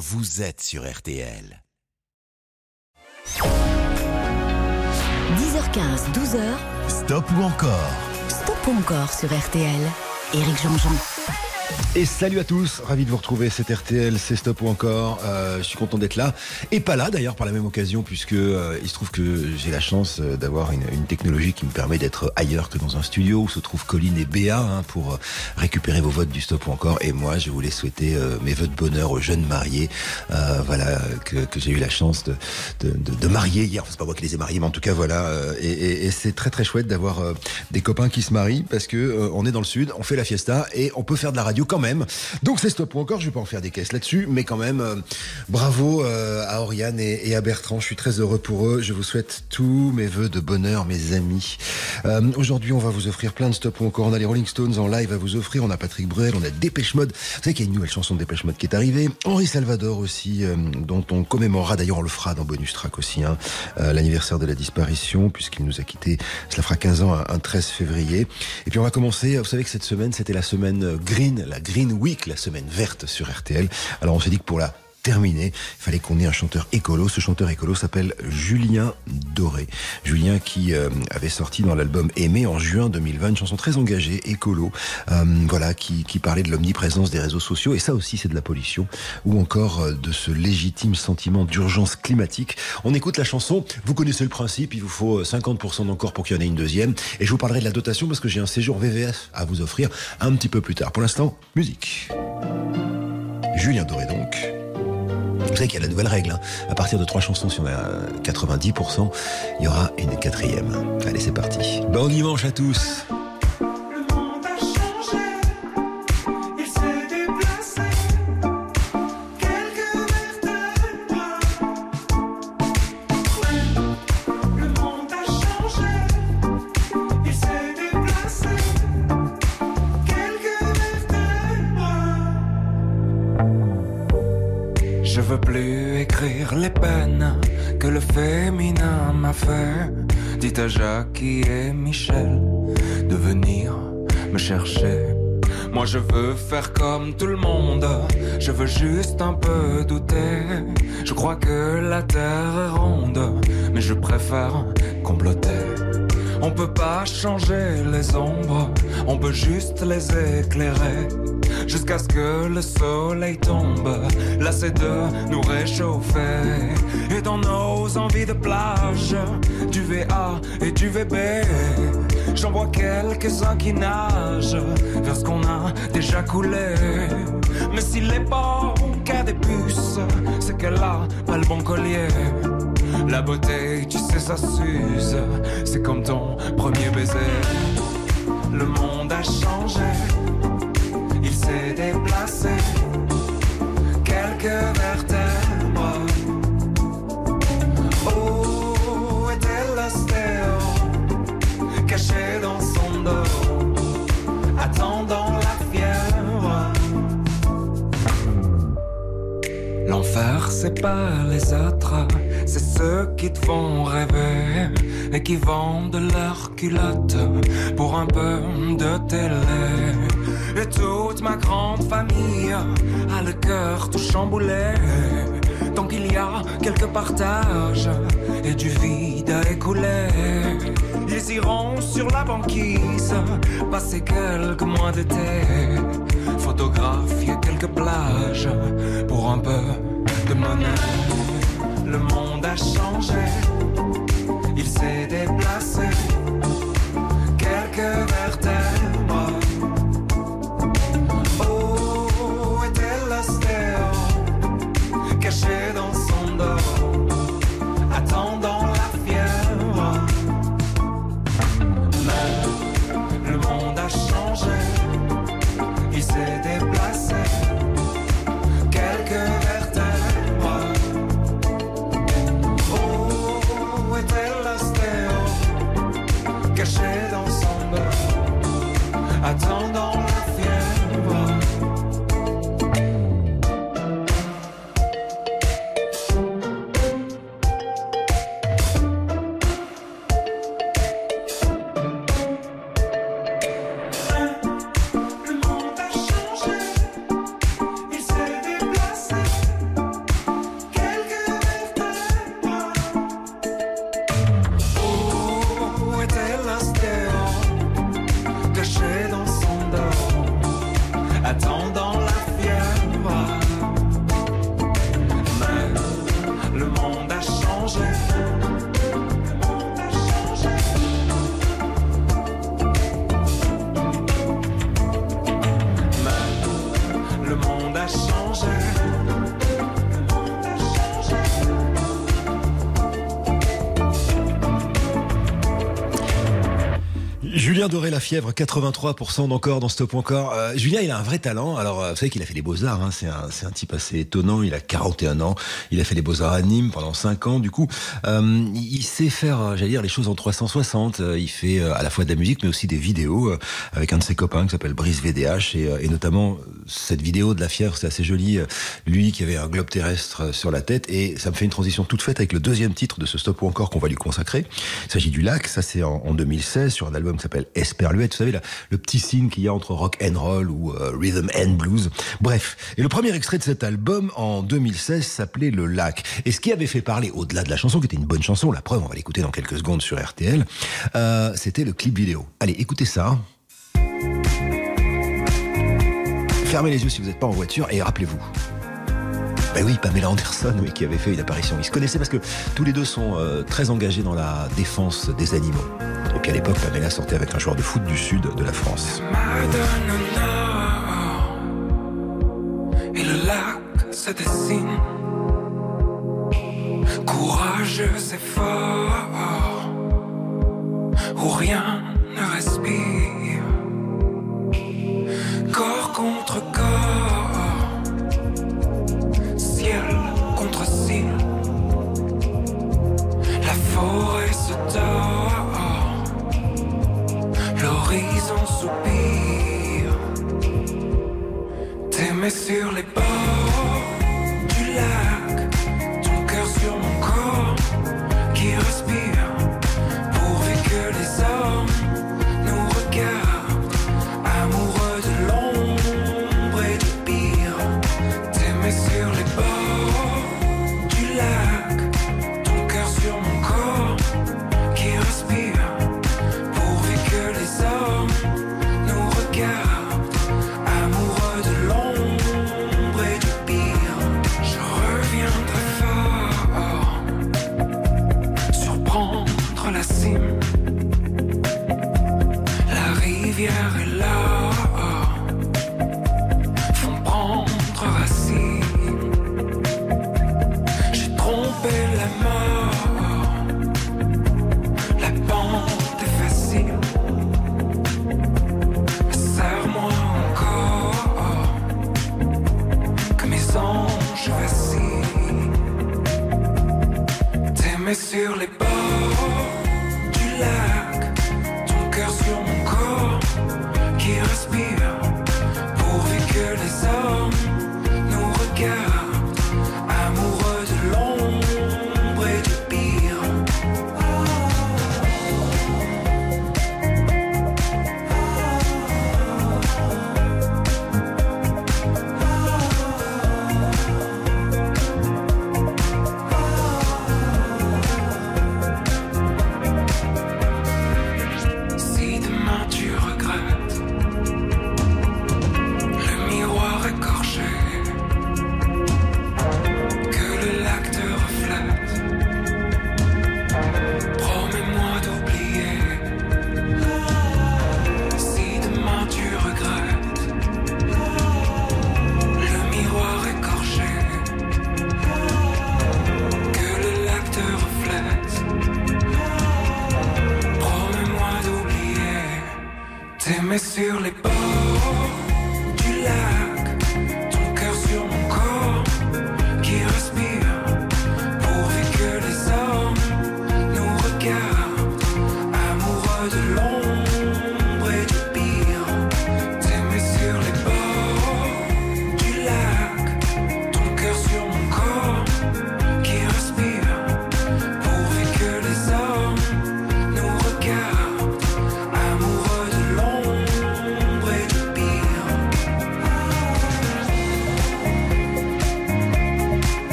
vous êtes sur RTL. 10h15, 12h. Stop ou encore? Stop ou encore sur RTL. Éric Jean-Jean. Et salut à tous, ravi de vous retrouver, c'est RTL, c'est Stop ou encore, euh, je suis content d'être là, et pas là d'ailleurs par la même occasion, puisque euh, il se trouve que j'ai la chance euh, d'avoir une, une, technologie qui me permet d'être ailleurs que dans un studio où se trouvent Colline et Béa hein, pour récupérer vos votes du Stop ou encore, et moi je voulais souhaiter mes voeux de bonheur aux jeunes mariés, voilà, que, que j'ai eu la chance de, de, de, de marier hier, enfin, c'est pas moi qui les ai mariés, mais en tout cas voilà, et, et, et c'est très très chouette d'avoir des copains qui se marient, parce que on est dans le sud, on fait la fiesta, et on peut faire de la radio quand même. Donc c'est stop ou encore, je vais pas en faire des caisses là-dessus, mais quand même, euh, bravo euh, à Oriane et, à Bertrand, je suis très heureux pour eux, je vous souhaite tous mes voeux de bonheur, mes amis. Euh, Aujourd'hui, on va vous offrir plein de stop ou encore, on a les Rolling Stones en live à vous offrir, on a Patrick Bruel, on a Dépêche Mode, vous savez qu'il y a une nouvelle chanson de Dépêche Mode qui est arrivée, Henri Salvador aussi, dont on commémorera, d'ailleurs on le fera dans Bonus Track aussi, hein, l'anniversaire de la disparition, puisqu'il nous a quitté, cela fera 15 ans, un, un 13 février. Et puis on va commencer, vous savez que cette semaine, c'était la semaine Green, la Green Week, la semaine verte sur RTL. Alors on s'est dit que pour la terminé. Il fallait qu'on ait un chanteur écolo. Ce chanteur écolo s'appelle Julien Doré. Julien qui euh, avait sorti dans l'album Aimé en juin 2020 une chanson très engagée, écolo, euh, voilà, qui, qui, parlait de l'omniprésence des réseaux sociaux. Et ça aussi, c'est de la pollution. Ou encore euh, de ce légitime sentiment d'urgence climatique. On écoute la chanson. Vous connaissez le principe. Il vous faut 50% d'encore pour qu'il y en ait une deuxième. Et je vous parlerai de la dotation parce que j'ai un séjour VVS à vous offrir un petit peu plus tard. Pour l'instant, musique. Julien Doré donc. Vous savez qu'il y a la nouvelle règle. Hein. À partir de trois chansons, a 90%, il y aura une quatrième. Allez, c'est parti. Bon dimanche à tous. Que le féminin m'a fait. Dites à Jackie et Michel de venir me chercher. Moi je veux faire comme tout le monde, je veux juste un peu douter. Je crois que la terre est ronde, mais je préfère comploter. On peut pas changer les ombres, on peut juste les éclairer jusqu'à ce que le soleil tombe. C'est de nous réchauffer. Et dans nos envies de plage, du VA et du VB, j'en vois quelques-uns qui nagent vers ce qu'on a déjà coulé. Mais n'est pas qu'à des puces, c'est qu'elle a pas le bon collier. La beauté, tu sais, ça s'use. C'est comme ton premier baiser. Le monde a changé s'est déplacé quelques vertèbres. Où était l'ostéo caché dans son dos, attendant la fièvre? L'enfer, c'est pas les autres, c'est ceux qui te font rêver et qui vendent leurs culottes pour un peu de télé. Toute ma grande famille a le cœur tout chamboulé. Tant qu'il y a quelques partages et du vide à écouler, ils iront sur la banquise passer quelques mois d'été, photographier quelques plages pour un peu de monnaie. Le monde a changé, il s'est déplacé. Fièvre, 83% d'encore dans Stop Encore. Euh, Julien, il a un vrai talent. Alors, euh, vous savez qu'il a fait les beaux-arts. Hein. C'est un, type assez étonnant. Il a 41 ans. Il a fait les beaux-arts à Nîmes pendant 5 ans. Du coup, euh, il sait faire, euh, j'allais dire, les choses en 360. Euh, Il fait à la fois de la musique, mais aussi des vidéos avec un de ses copains qui s'appelle Brice VDH. Et, notamment, cette vidéo de la fièvre, c'est assez joli. Lui qui avait un globe terrestre sur la tête. Et ça me fait une transition toute faite avec le deuxième titre de ce Stop encore qu'on va lui consacrer. Il s'agit du lac. Ça, c'est en, en 2016 sur un album qui s'appelle Vous savez, le petit signe qu'il y a entre rock and roll ou euh, rhythm and blues. Bref. Et le premier extrait de cet album en 2016 s'appelait Le Lac. Et ce qui avait fait parler, au-delà de la chanson, qui était une bonne chanson, la preuve, on va l'écouter dans quelques secondes sur RTL, euh, c'était le clip vidéo. Allez, écoutez ça. Fermez les yeux si vous n'êtes pas en voiture et rappelez-vous. Ben oui, Pamela Anderson, oui, qui avait fait une apparition. Ils se connaissaient parce que tous les deux sont euh, très engagés dans la défense des animaux. Et puis à l'époque, Pamela sortait avec un joueur de foot du sud de la France. Madone Nord et le lac se dessine. Courageux et fort, où rien ne respire. Corps contre corps, contre ciel. La forêt se tord, l'horizon soupire. T'aimer sur les bords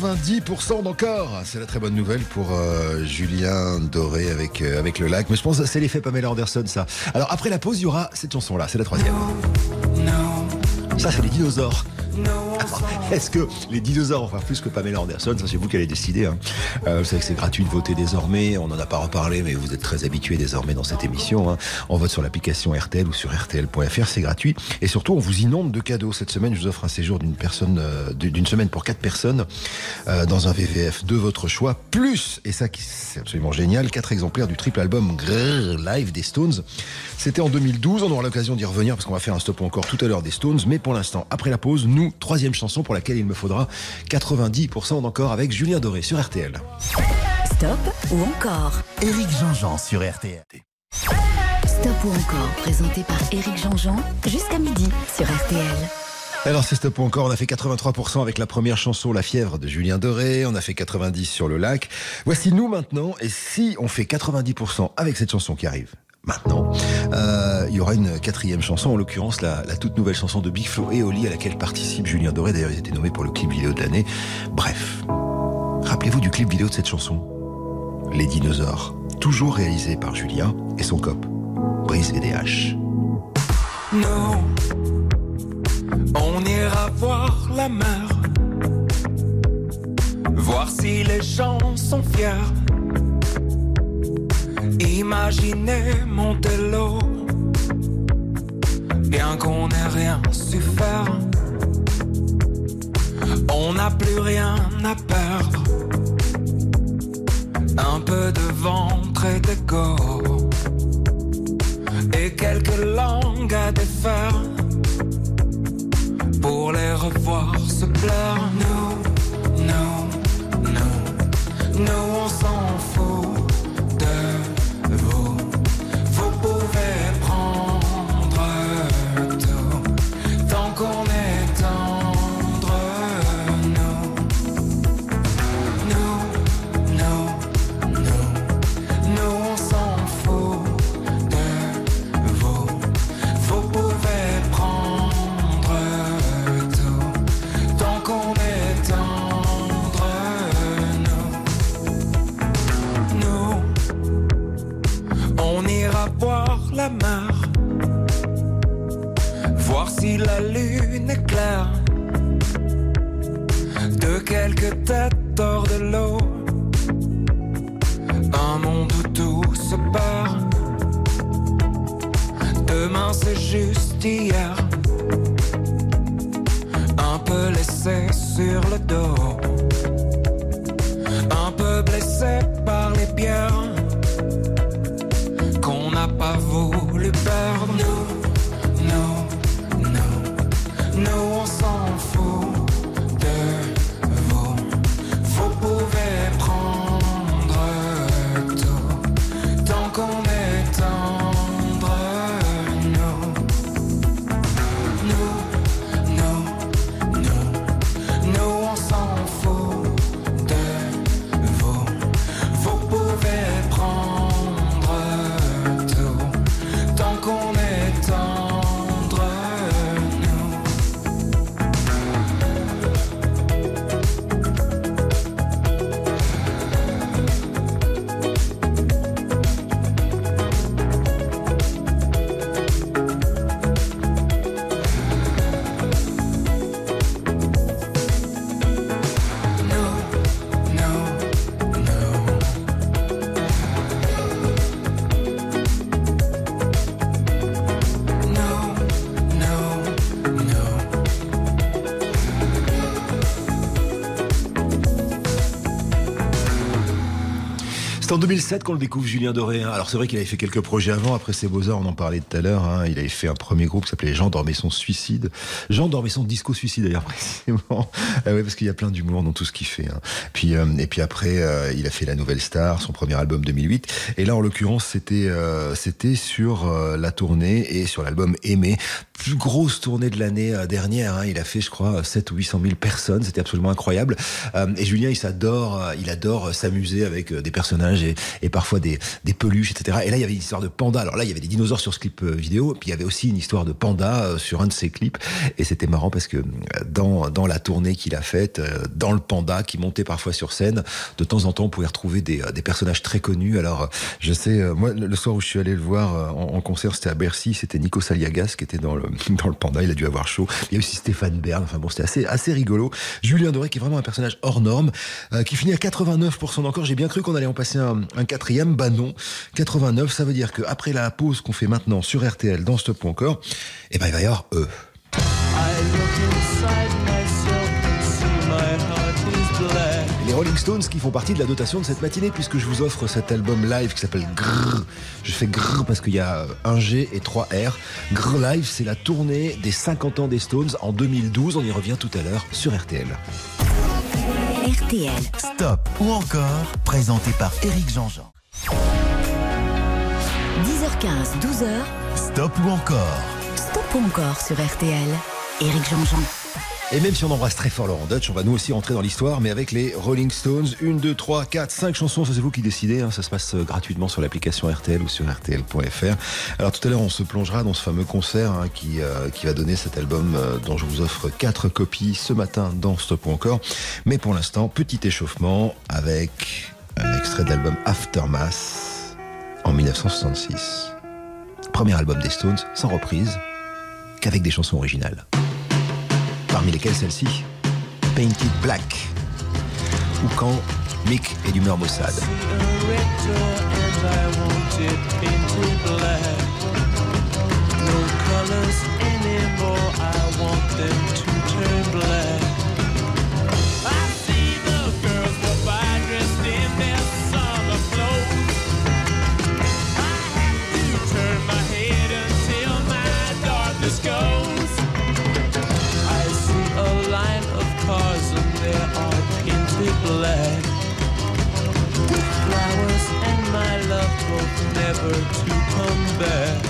90% d'encore. C'est la très bonne nouvelle pour euh, Julien Doré avec, euh, avec le lac. Mais je pense que c'est l'effet Pamela Anderson, ça. Alors après la pause, il y aura cette chanson-là. C'est la troisième. Ça, c'est les dinosaures. Est-ce que les dinosaures vont faire plus que Pamela Anderson Ça, c'est vous qui allez décider. Hein. Euh, vous savez que c'est gratuit de voter désormais. On n'en a pas reparlé, mais vous êtes très habitués désormais dans cette émission. Hein. On vote sur l'application RTL ou sur RTL.fr. C'est gratuit. Et surtout, on vous inonde de cadeaux. Cette semaine, je vous offre un séjour d'une personne, euh, d'une semaine pour quatre personnes euh, dans un VVF de votre choix. Plus, et ça, c'est absolument génial, quatre exemplaires du triple album Grrr Live des Stones. C'était en 2012. On aura l'occasion d'y revenir parce qu'on va faire un stop encore tout à l'heure des Stones. Mais pour l'instant, après la pause, nous, troisième chanson pour laquelle il me faudra 90% d'encore avec Julien Doré sur RTL. Stop ou encore Éric Jean-Jean sur RTL. Stop ou encore, présenté par Éric Jean-Jean, jusqu'à midi sur RTL. Alors c'est stop ou encore, on a fait 83% avec la première chanson La fièvre de Julien Doré, on a fait 90 sur le lac. Voici nous maintenant, et si on fait 90% avec cette chanson qui arrive? Maintenant. Euh, il y aura une quatrième chanson, en l'occurrence la, toute nouvelle chanson de Big Flo et Oli à laquelle participe Julien Doré. D'ailleurs, il a été nommé pour le clip vidéo de l'année. Bref, rappelez-vous du clip vidéo de cette chanson. Les dinosaures, toujours réalisé par Julien et son cop, Brice VDH. Non, on ira voir la mer, voir si les gens sont fiers Imaginez l'eau bien qu'on n'ait rien su faire. On n'a plus rien à perdre. Un peu de ventre et d'égo. Et quelques langues à défaire. Pour les revoir se plaire. Nous, nous, nous, nous on s'en fout. La lune est claire. De quelques têtes hors de l'eau. Un monde où tout se perd. Demain c'est juste hier. Un peu laissé sur le dos. 2007 qu'on le découvre, Julien Doré. hein. Alors c'est vrai qu'il avait fait quelques projets avant, après ses beaux-arts, on en parlait tout à l'heure. hein. Il avait fait un premier groupe qui s'appelait Jean Dormesson Suicide. Jean Dormesson Disco Suicide d'ailleurs précisément. Ah ouais, parce qu'il y a plein d'humour dans tout ce qu'il fait. hein. Puis, euh, et puis après, euh, il a fait La Nouvelle Star, son premier album 2008. Et là, en l'occurrence, c'était euh, c'était sur euh, la tournée et sur l'album Aimé. Plus grosse tournée de l'année euh, dernière. hein. Il a fait, je crois, 7 ou 800 000 personnes. C'était absolument incroyable. Euh, et Julien, il s'adore, euh, il adore s'amuser avec euh, des personnages et et, et parfois des, peluches, etc. Et là, il y avait une histoire de panda. Alors là, il y avait des dinosaures sur ce clip euh, vidéo, puis il y avait aussi une histoire de panda euh, sur un de ses clips. Et c'était marrant parce que euh, dans, la tournée qu'il a faite, euh, dans le panda qui montait parfois sur scène, de temps en temps, on pouvait retrouver des, euh, personnages très connus. Alors, euh, je sais, euh, moi, le soir où je suis allé le voir euh, en, en concert, c'était à Bercy, c'était Nico Saliagas qui était dans le, dans le panda, il a dû avoir chaud. Il y a aussi Stéphane Bern, enfin bon, c'était assez, assez rigolo. Julien Doré qui est vraiment un personnage hors norme, euh, qui finit à 89% d'encore. J'ai bien cru qu'on allait en passer un, quatrième, bah non. 89, ça veut dire qu'après la pause qu'on fait maintenant sur RTL dans Stop ou encore, eh ben il va y avoir eux. Rolling Stones qui font partie de la dotation de cette matinée puisque je vous offre cet album live qui s'appelle Grrr. Je fais Grrr parce qu'il y a un G et trois R. Grrr Live, c'est la tournée des 50 ans des Stones en 2012. On y revient tout à l'heure sur RTL. RTL. Stop ou encore, présenté par Eric Jean-Jean. 10h15, 12h. Stop ou encore, Stop ou encore sur RTL. Et même si on embrasse très fort Laurent Dutch, on va nous aussi rentrer dans l'histoire, mais avec les Rolling Stones. Une, deux, trois, quatre, cinq chansons, c'est vous qui décidez. hein. Ça se passe euh, gratuitement sur l'application RTL ou sur RTL.fr. Alors tout à l'heure, on se plongera dans ce fameux concert hein, qui, euh, qui va donner cet album euh, dont je vous offre quatre copies ce matin dans Stop ou encore. Mais pour l'instant, petit échauffement avec un extrait de l'album Aftermath en 1966. Premier album des Stones, sans reprise, qu'avec des chansons originales parmi lesquelles celle-ci, Painted Black, ou quand Mick est d'humeur maussade. Never to come back.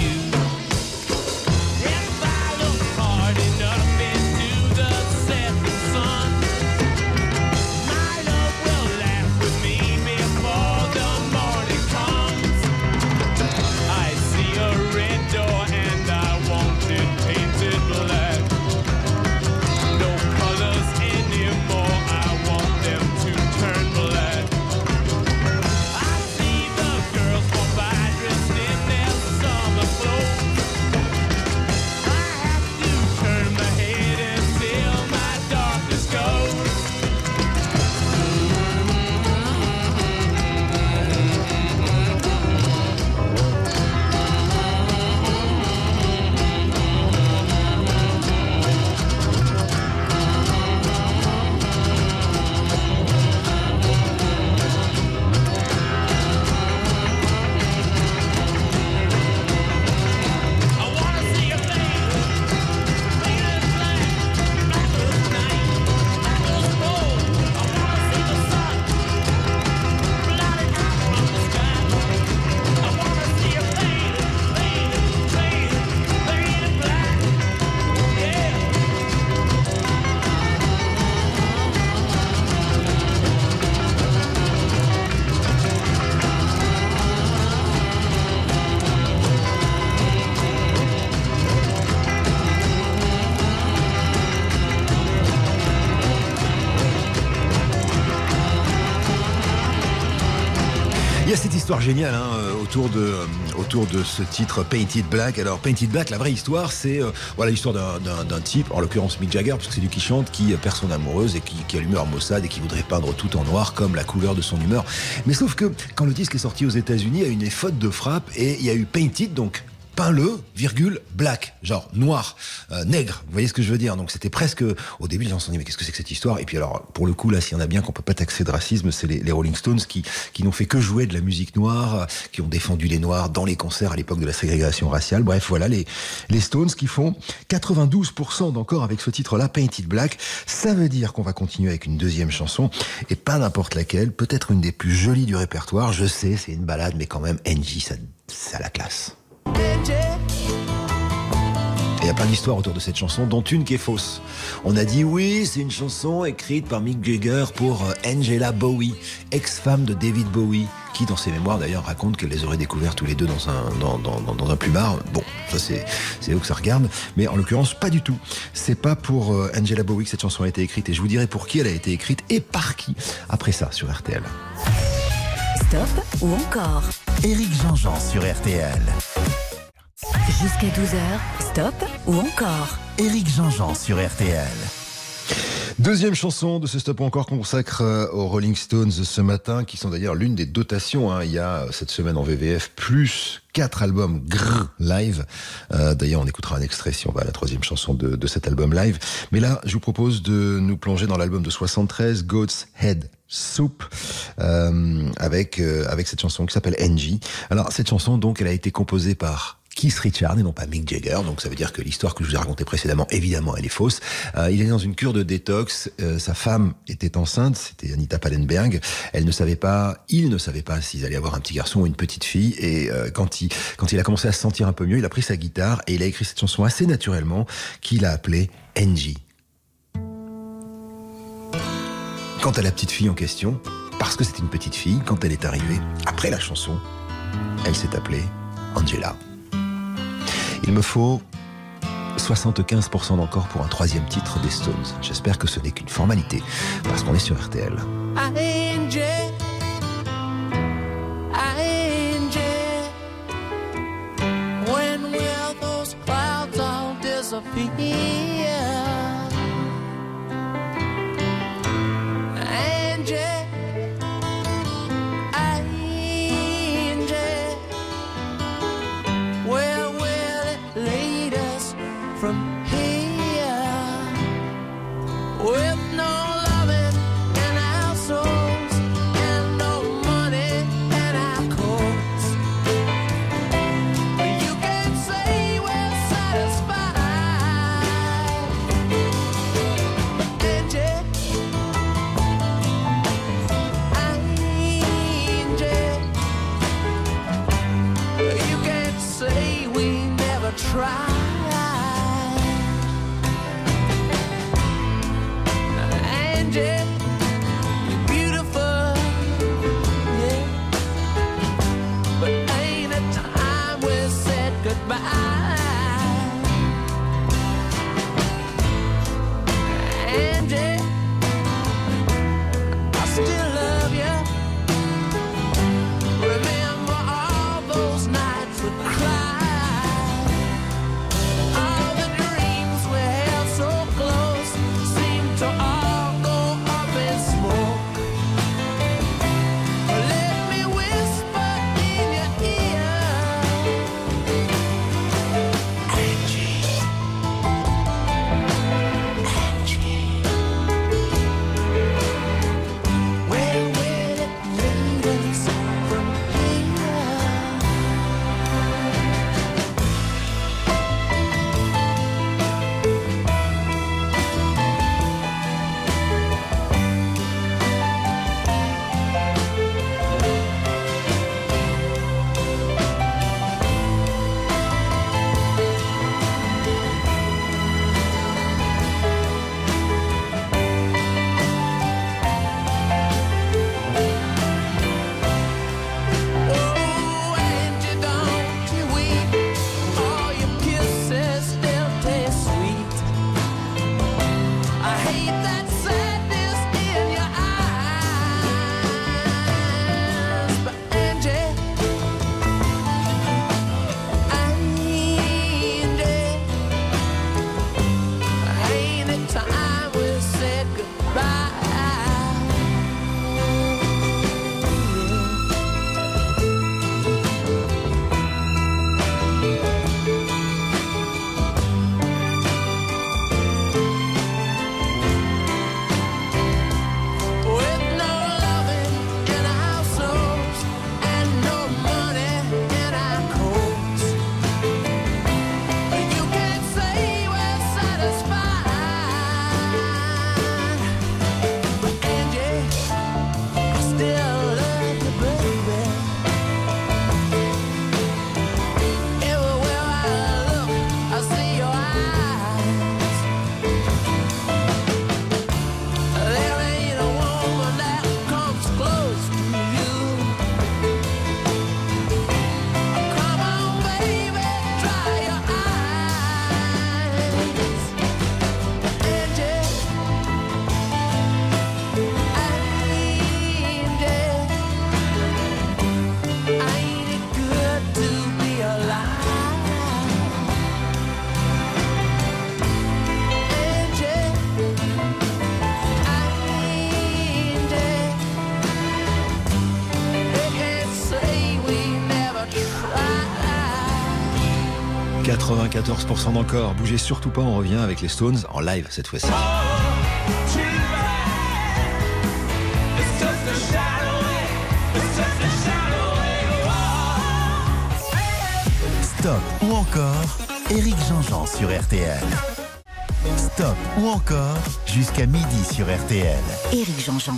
Histoire géniale hein, euh, autour, de, euh, autour de ce titre Painted Black. Alors Painted Black, la vraie histoire, c'est euh, voilà l'histoire d'un- type, en l'occurrence Mick Jagger, parce que c'est lui qui chante, qui perd son amoureuse et qui, qui a l'humeur maussade et qui voudrait peindre tout en noir comme la couleur de son humeur. Mais sauf que quand le disque est sorti aux États-Unis, il y a eu une faute de frappe et il y a eu Painted, donc peint-le, virgule, black, genre noir, euh, nègre. Vous voyez ce que je veux dire? Donc c'était presque, au début, les gens se sont dit, mais qu'est-ce que c'est que cette histoire? Et puis alors, pour le coup, là, s'il y en a bien qu'on peut pas taxer de racisme, c'est les, les Rolling Stones qui, qui n'ont fait que jouer de la musique noire, euh, qui ont défendu les noirs dans les concerts à l'époque de la ségrégation raciale. Bref, voilà, les, les Stones qui font 92% d'encore avec ce titre-là, Painted Black. Ça veut dire qu'on va continuer avec une deuxième chanson, et pas n'importe laquelle, peut-être une des plus jolies du répertoire. Je sais, c'est une balade, mais quand même, NJ, ça, ça a la classe. Il y a plein d'histoires autour de cette chanson, dont une qui est fausse. On a dit oui, c'est une chanson écrite par Mick Jagger pour euh, Angela Bowie, ex-femme de David Bowie, qui dans ses mémoires d'ailleurs raconte qu'elle les aurait découverts tous les deux dans un, dans, dans, dans- dans un plumard. Bon, ça c'est, c'est où que ça regarde, mais en l'occurrence pas du tout. C'est pas pour euh, Angela Bowie que cette chanson a été écrite, et je vous dirai pour qui elle a été écrite et par qui. Après ça, sur RTL. Stop ou encore? Éric Jean-Jean sur RTL. Jusqu'à 12h, stop ou encore Éric Jean-Jean sur RTL. Deuxième chanson de ce stop encore consacre euh, aux Rolling Stones ce matin, qui sont d'ailleurs l'une des dotations. hein. Il y a euh, cette semaine en VVF plus quatre albums grrr, live. Euh, d'ailleurs, on écoutera un extrait si on va à la troisième chanson de, cet album live. Mais là, je vous propose de nous plonger dans l'album de 73, Goat's Head Soup, avec avec cette chanson qui s'appelle NG. Alors cette chanson, donc, elle a été composée par Keith Richard et non pas Mick Jagger. Donc ça veut dire que l'histoire que je vous ai racontée précédemment, évidemment, elle est fausse. Euh, il est dans une cure de détox. Euh, sa femme était enceinte, c'était Anita Pallenberg. Elle ne savait pas, il ne savait pas s'ils allaient avoir un petit garçon ou une petite fille. Et euh, quand il a commencé à se sentir un peu mieux, il a pris sa guitare et il a écrit cette chanson assez naturellement qu'il a appelée NG. Quant à la petite fille en question, parce que c'est une petite fille, quand elle est arrivée, après la chanson, elle s'est appelée Angela. Il me faut 75% d'encore pour un troisième titre des Stones. J'espère que ce n'est qu'une formalité, parce qu'on est sur RTL. Goodbye? 94% d'encore. Bougez surtout pas, on revient avec les Stones en live cette fois-ci. Stop ou encore Eric Jean-Jean sur RTL. Stop ou encore jusqu'à midi sur RTL. Éric Jean-Jean.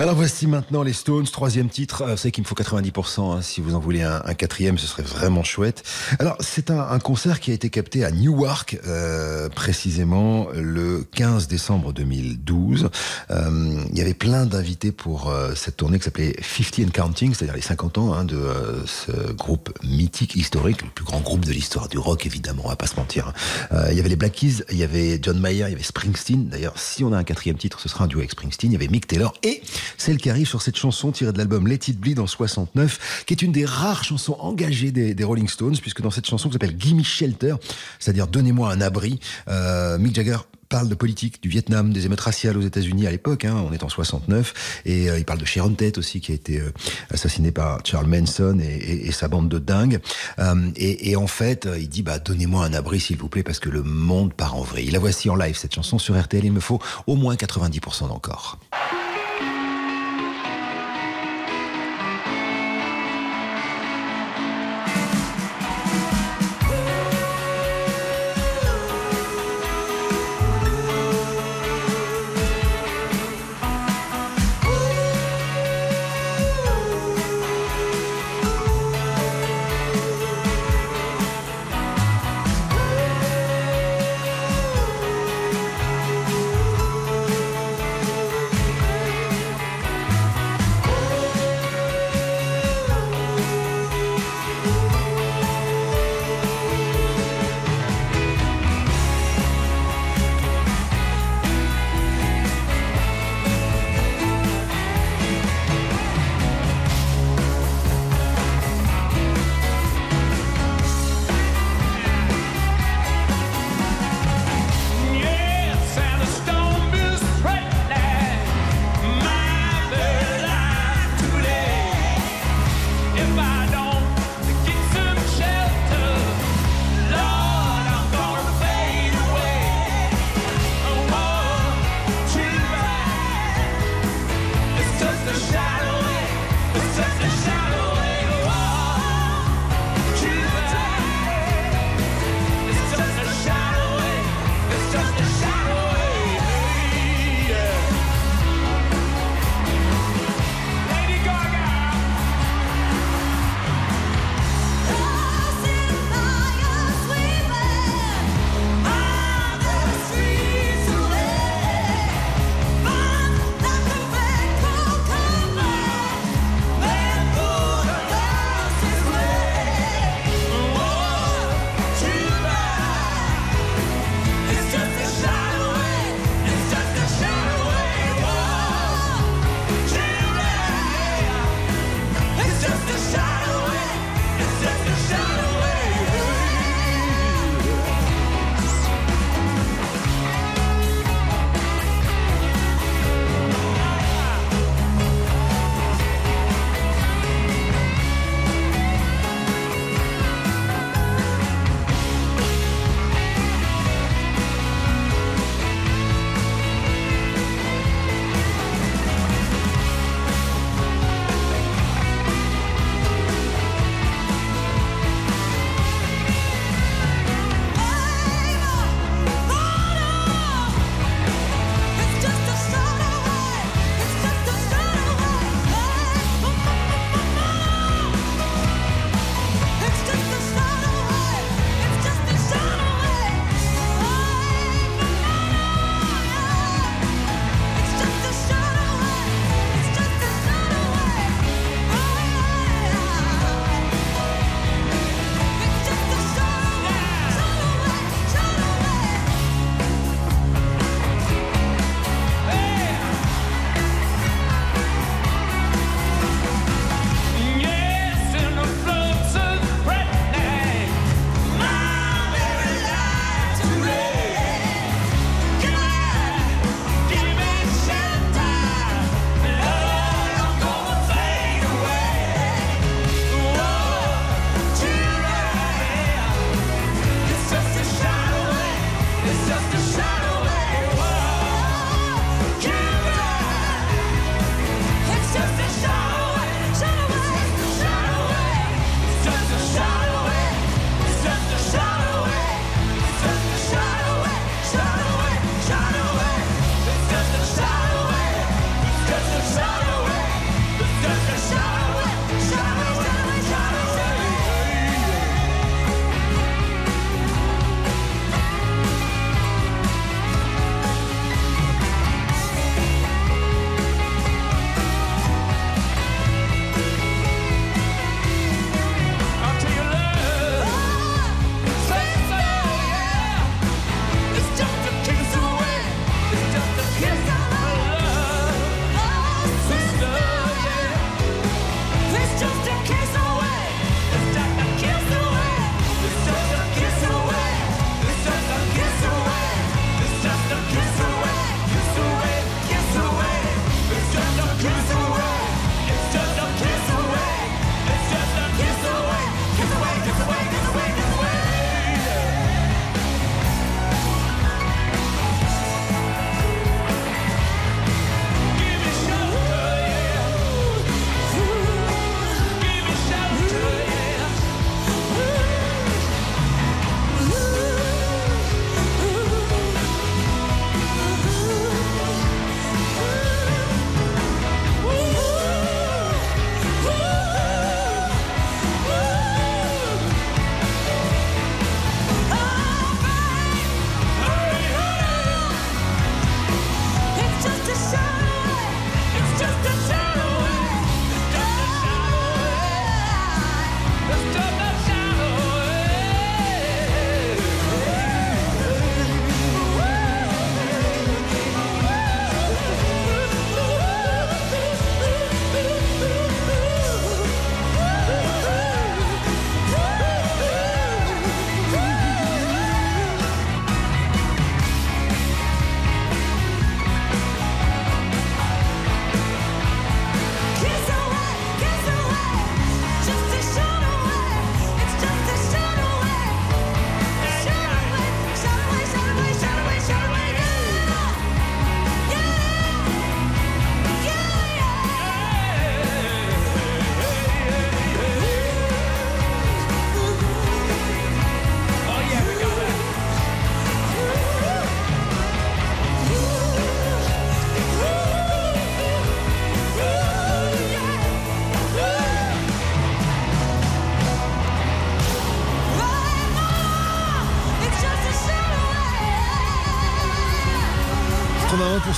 Alors voici maintenant les Stones, troisième titre. Euh, Vous savez qu'il me faut 90%. hein. Si vous en voulez un, quatrième, ce serait vraiment chouette. Alors c'est un, concert qui a été capté à Newark, euh, précisément le 15 décembre 2012. Euh, il y avait plein d'invités pour euh, cette tournée qui s'appelait 50 and Counting, c'est-à-dire les 50 ans hein, de euh, ce groupe mythique, historique, le plus grand groupe de l'histoire du rock, évidemment, on va pas se mentir. Euh, il y avait les Black Keys, il y avait John Mayer, il y avait Springsteen. D'ailleurs, si on a un quatrième titre, ce sera un duo avec Springsteen. Il y avait Mick Taylor et celle qui arrive sur cette chanson tirée de l'album Let It Bleed en 69, qui est une des rares chansons engagées des, Rolling Stones, puisque dans cette chanson qui s'appelle Gimme Shelter, c'est-à-dire Donnez-moi un abri, euh, Mick Jagger parle de politique, du Vietnam, des émeutes raciales aux États-Unis à l'époque, hein, on est en 69, et euh, il parle de Sharon Tate aussi, qui a été euh, assassiné par Charles Manson et sa bande de dingues. Euh, et, et en fait, euh, il dit bah donnez-moi un abri s'il vous plaît, parce que le monde part en vrille. La voici en live cette chanson sur RTL. Il me faut au moins 90% d'encore.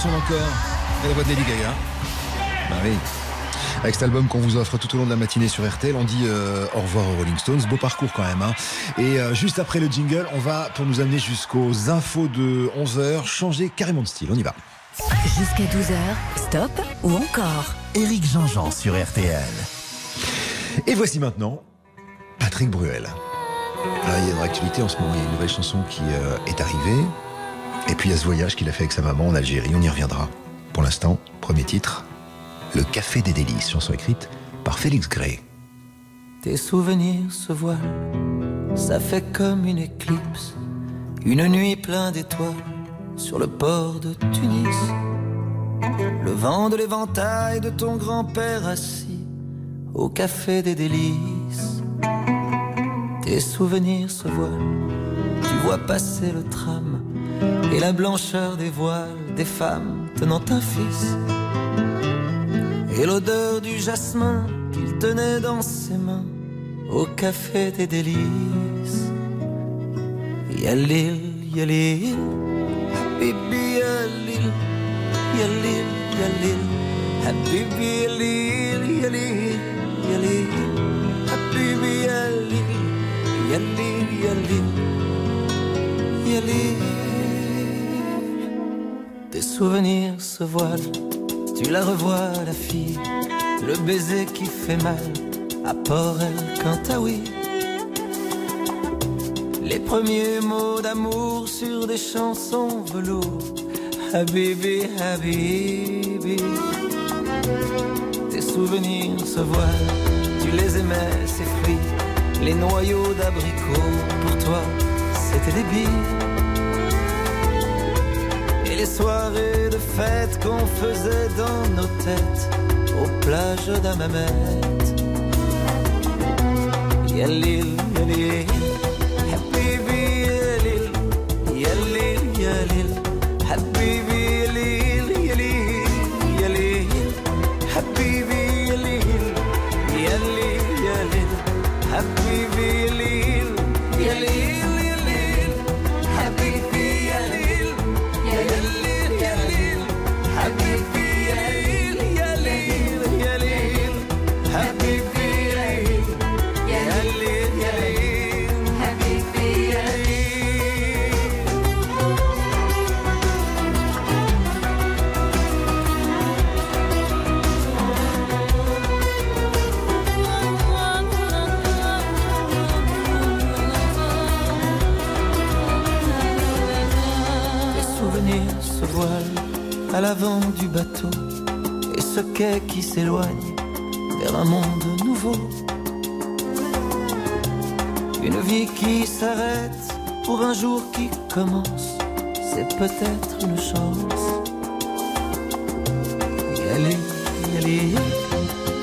Son encore. Et la voix de Lady Gaga. Bah oui. Avec cet album qu'on vous offre tout au long de la matinée sur RTL, on dit euh, au revoir aux Rolling Stones. Beau parcours quand même. Hein. Et euh, juste après le jingle, on va, pour nous amener jusqu'aux infos de 11h, changer carrément de style. On y va. Jusqu'à 12h, stop ou encore Éric Jean-Jean sur RTL. Et voici maintenant Patrick Bruel. Là, il y a dans l'actualité en ce moment, il y a une nouvelle chanson qui euh, est arrivée. Et puis il y a ce voyage qu'il a fait avec sa maman en Algérie. On y reviendra. Pour l'instant, premier titre Le Café des Délices, chanson écrite par Félix Gray. Tes souvenirs se voilent, ça fait comme une éclipse, une nuit pleine d'étoiles sur le port de Tunis. Le vent de l'éventail de ton grand-père assis au café des délices. Tes souvenirs se voilent, tu vois passer le tram et la blancheur des voiles des femmes tenant un fils. Et l'odeur du jasmin qu'il tenait dans ses mains au café des délices. Yalil, yalil, habibi yalil, yalil, yalil, habibi yalil, yalil, yalil, habibi yalil, yalil, yalil, yalil. Tes souvenirs se voilent, tu la revois la fille, le baiser qui fait mal à Port El Cantaoui. Les premiers mots d'amour sur des chansons velours. Habibi, Habibi. Tes souvenirs se voilent, tu les aimais, ces fruits. Les noyaux d'abricots, pour toi, c'était des billes. Les soirées de fête qu'on faisait dans nos têtes, aux plages d'Amamet. Yalil, et ce quai qui s'éloigne vers un monde nouveau. Une vie qui s'arrête pour un jour qui commence, c'est peut-être une chance. Yalil, yalil,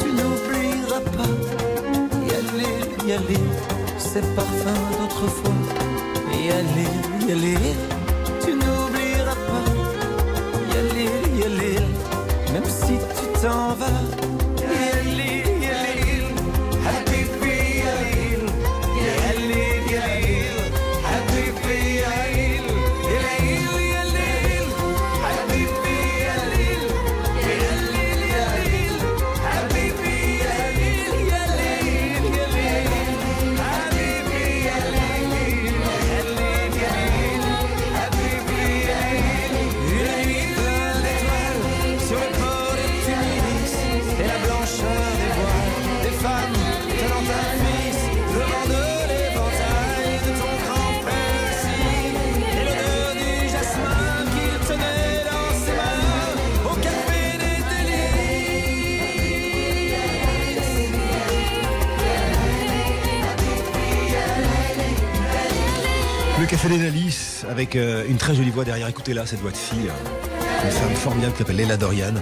tu n'oublieras pas. Yalil, yalil, ces parfums d'autrefois. Yalil, yalil, tu Le Café des Délices avec euh, une très jolie voix derrière. Écoutez là, cette voix de fille. euh, Une femme formidable qui s'appelle Léla Dorian.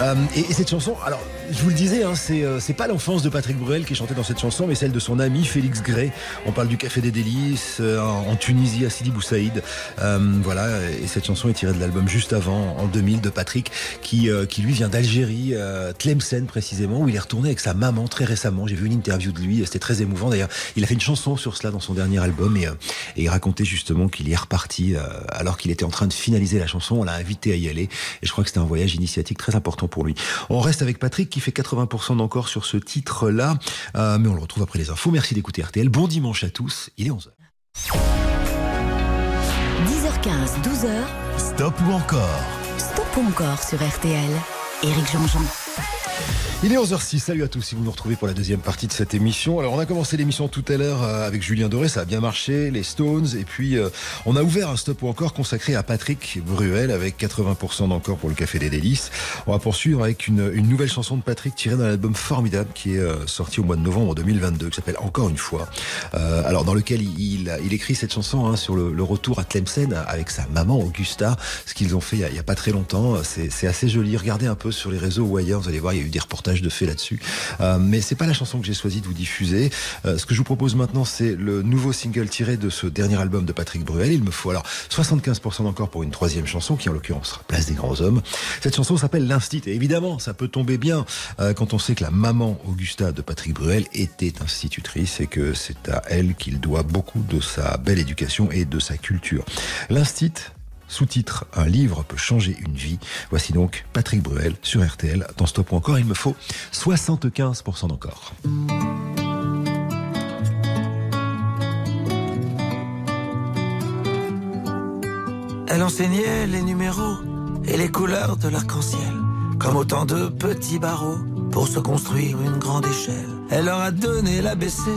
Euh, et cette chanson, alors je vous le disais, hein, c'est euh, pas l'enfance de Patrick Bruel qui chanté dans cette chanson, mais celle de son ami Félix Gray. On parle du Café des Délices euh, en Tunisie à Sidi Boussaïd. Euh, voilà, et cette chanson est tirée de l'album juste avant, en 2000, de Patrick, qui, euh, qui lui vient d'Algérie, euh, Tlemcen précisément, où il est retourné avec sa maman très récemment. J'ai vu une interview de lui, c'était très émouvant. D'ailleurs, il a fait une chanson sur cela dans son dernier album et, euh, et il racontait justement qu'il y est reparti alors qu'il était en train de finaliser la chanson. On l'a invité à y aller et je crois que c'était un voyage initiatique très important pour lui. On reste avec Patrick qui fait 80% d'encore sur ce titre-là, euh, mais on le retrouve après les infos. Merci d'écouter RTL. Bon dimanche à tous. Il est 11h. 10h15, 12h, Stop ou encore? Stop ou encore sur RTL. Éric Jean-Jean. Il est 11h06, salut à tous si vous nous retrouvez pour la deuxième partie de cette émission. Alors on a commencé l'émission tout à l'heure euh, avec Julien Doré, ça a bien marché, les Stones, et puis euh, on a ouvert un stop ou encore consacré à Patrick Bruel avec 80% d'encore pour le Café des Délices. On va poursuivre avec une, nouvelle chanson de Patrick tirée d'un album formidable qui est euh, sorti au mois de novembre 2022, qui s'appelle Encore une fois. Alors dans lequel il, écrit cette chanson hein, sur le, retour à Tlemcen avec sa maman Augusta, ce qu'ils ont fait il y, a, a pas très longtemps. C'est assez joli. Regardez un peu sur les réseaux ou ailleurs, vous allez voir, il y a eu des reportages de fait là-dessus. Euh, mais c'est pas la chanson que j'ai choisi de vous diffuser. Euh, ce que je vous propose maintenant, c'est le nouveau single tiré de ce dernier album de Patrick Bruel. Il me faut alors 75% encore pour une troisième chanson, qui en l'occurrence sera Place des grands hommes. Cette chanson s'appelle L'Instit. Et évidemment, ça peut tomber bien euh, quand on sait que la maman Augusta de Patrick Bruel était institutrice et que c'est à elle qu'il doit beaucoup de sa belle éducation et de sa culture. L'Instit, sous-titre Un livre peut changer une vie. Voici donc Patrick Bruel sur RTL. Dans Stop ou encore, il me faut 75% d'encore. Elle enseignait les numéros et les couleurs de l'arc-en-ciel, comme autant de petits barreaux pour se construire une grande échelle. Elle leur a donné l'ABC,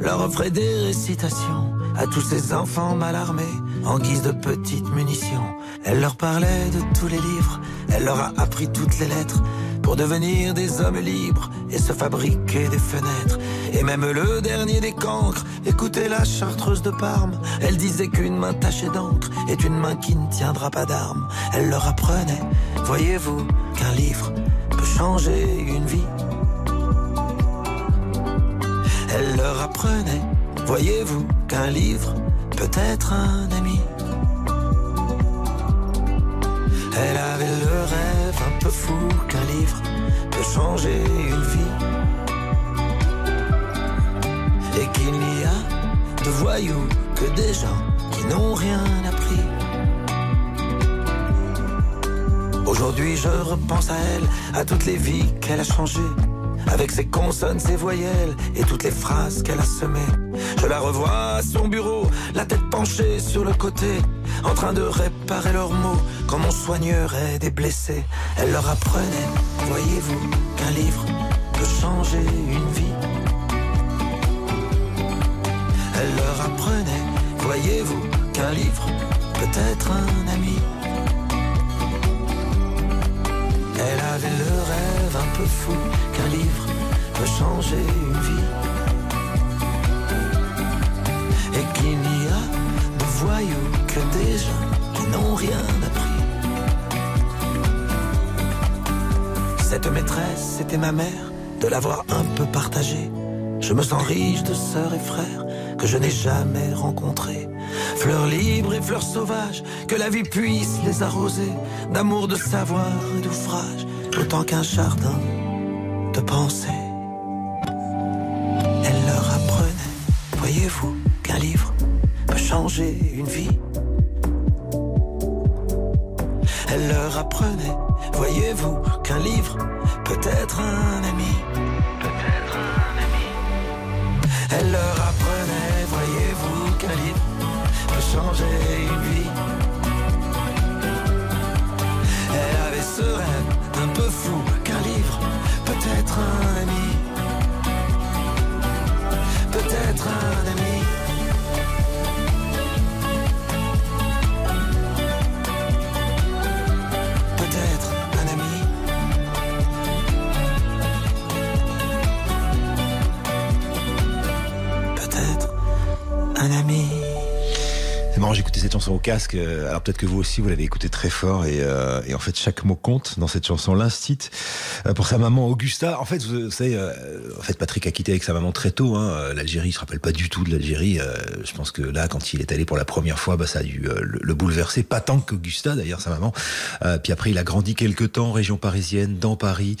leur offrait des récitations à tous ces enfants mal armés en guise de petites munitions. Elle leur parlait de tous les livres, elle leur a appris toutes les lettres pour devenir des hommes libres et se fabriquer des fenêtres. Et même le dernier des cancres, écoutez la chartreuse de Parme. Elle disait qu'une main tachée d'encre est une main qui ne tiendra pas d'armes. Elle leur apprenait, voyez-vous, qu'un livre peut changer une vie. Elle leur apprenait, voyez-vous, qu'un livre peut être un ami? Elle avait le rêve un peu fou qu'un livre peut changer une vie. Et qu'il n'y a de voyous que des gens qui n'ont rien appris. Aujourd'hui je repense à elle, à toutes les vies qu'elle a changées. Avec ses consonnes, ses voyelles et toutes les phrases qu'elle a semées. Je la revois à son bureau, la tête penchée sur le côté, en train de réparer leurs mots comme on soignerait des blessés. Elle leur apprenait, voyez-vous, qu'un livre peut changer une vie. Elle leur apprenait, voyez-vous, qu'un livre peut être un ami. Elle avait le rêve un peu fou qu'un livre peut changer une vie. Que des gens qui n'ont rien appris. Cette maîtresse, c'était ma mère, de l'avoir un peu partagée. Je me sens riche de sœurs et frères que je n'ai jamais rencontrés. Fleurs libres et fleurs sauvages, que la vie puisse les arroser d'amour, de savoir et d'ouvrage, autant qu'un jardin de pensée. Elle leur apprenait, voyez-vous, qu'un livre une vie. Elle leur apprenait, voyez-vous, qu'un livre peut être un ami. Peut-être un ami. Elle leur apprenait, voyez-vous, qu'un livre peut changer une vie. Elle avait ce rêve un peu fou qu'un livre peut être un cette chanson au casque. euh, Alors peut-être que vous aussi, vous l'avez écoutée très fort. Et, euh, et en fait, chaque mot compte dans cette chanson. L'instit euh, pour sa maman Augusta. En fait, vous, savez, euh, en fait, Patrick a quitté avec sa maman très tôt. Hein. Euh, L'Algérie, il se rappelle pas du tout de l'Algérie. Euh, je pense que là, quand il est allé pour la première fois, bah, ça a dû le, le bouleverser. Pas tant qu'Augusta, d'ailleurs, sa maman. Puis après, il a grandi quelques temps région parisienne, dans Paris.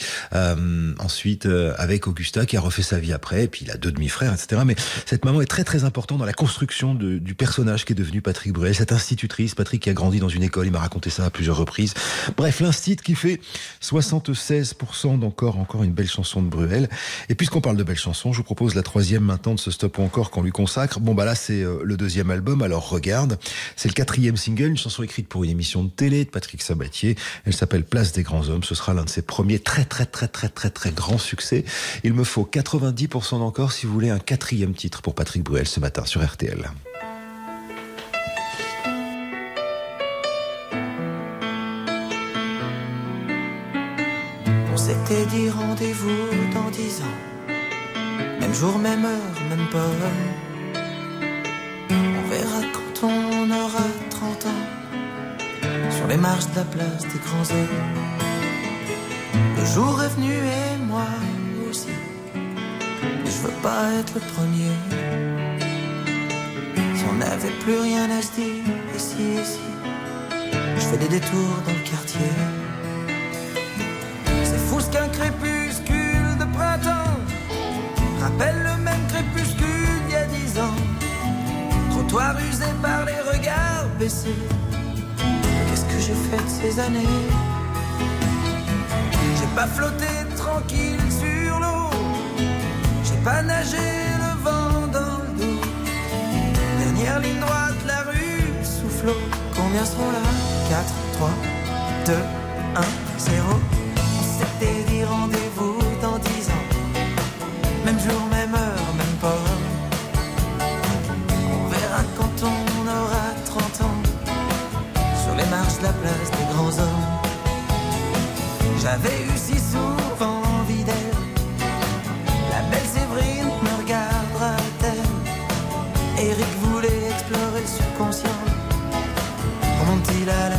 Ensuite, avec Augusta, qui a refait sa vie après. Et puis, il a deux demi-frères, etc. Mais cette maman est très, très importante dans la construction de- du personnage qui est devenu Patrick Bruel. Cette institutrice, Patrick qui a grandi dans une école, il m'a raconté ça à plusieurs reprises. Bref, l'instit qui fait 76% d'encore, encore une belle chanson de Bruel. Et puisqu'on parle de belles chansons, je vous propose la troisième maintenant de ce stop encore qu'on lui consacre. Bon, bah là, c'est euh, le deuxième album, alors regarde. C'est le quatrième single, une chanson écrite pour une émission de télé de Patrick Sabatier. Elle s'appelle Place des grands hommes. Ce sera l'un de ses premiers très, très, très, très, très, très grands succès. Il me faut 90% d'encore si vous voulez un quatrième titre pour Patrick Bruel ce matin sur RTL. On s'était dit rendez-vous dans dix ans. Même jour, même heure, même pomme. On verra quand on aura 30 ans. Sur les marches de la place des grands hommes. Le jour est venu et moi aussi. Je veux pas être le premier. Si on n'avait plus rien à se dire, ici, ici. Je fais des détours dans le quartier. C'est fou ce qu'un crépuscule de printemps rappelle le même crépuscule d'il y a dix ans. Trottoir usé par les regards baissés. Qu'est-ce que j'ai fait de ces années? J'ai pas flotté tranquille sur l'eau. J'ai pas nagé le vent dans le dos. Dernière ligne droite, la rue soufflot. Combien seront là? 4, 3, 2, 1, 0. S'était dit rendez-vous dans 10 ans. Même jour, même heure, même pas. On verra quand on aura 30 ans. Sur les marches de la place des grands hommes. J'avais eu si souvent envie d'elle. La belle Séverine me regardera-t-elle Eric voulait explorer le subconscient. Remonte-t-il à la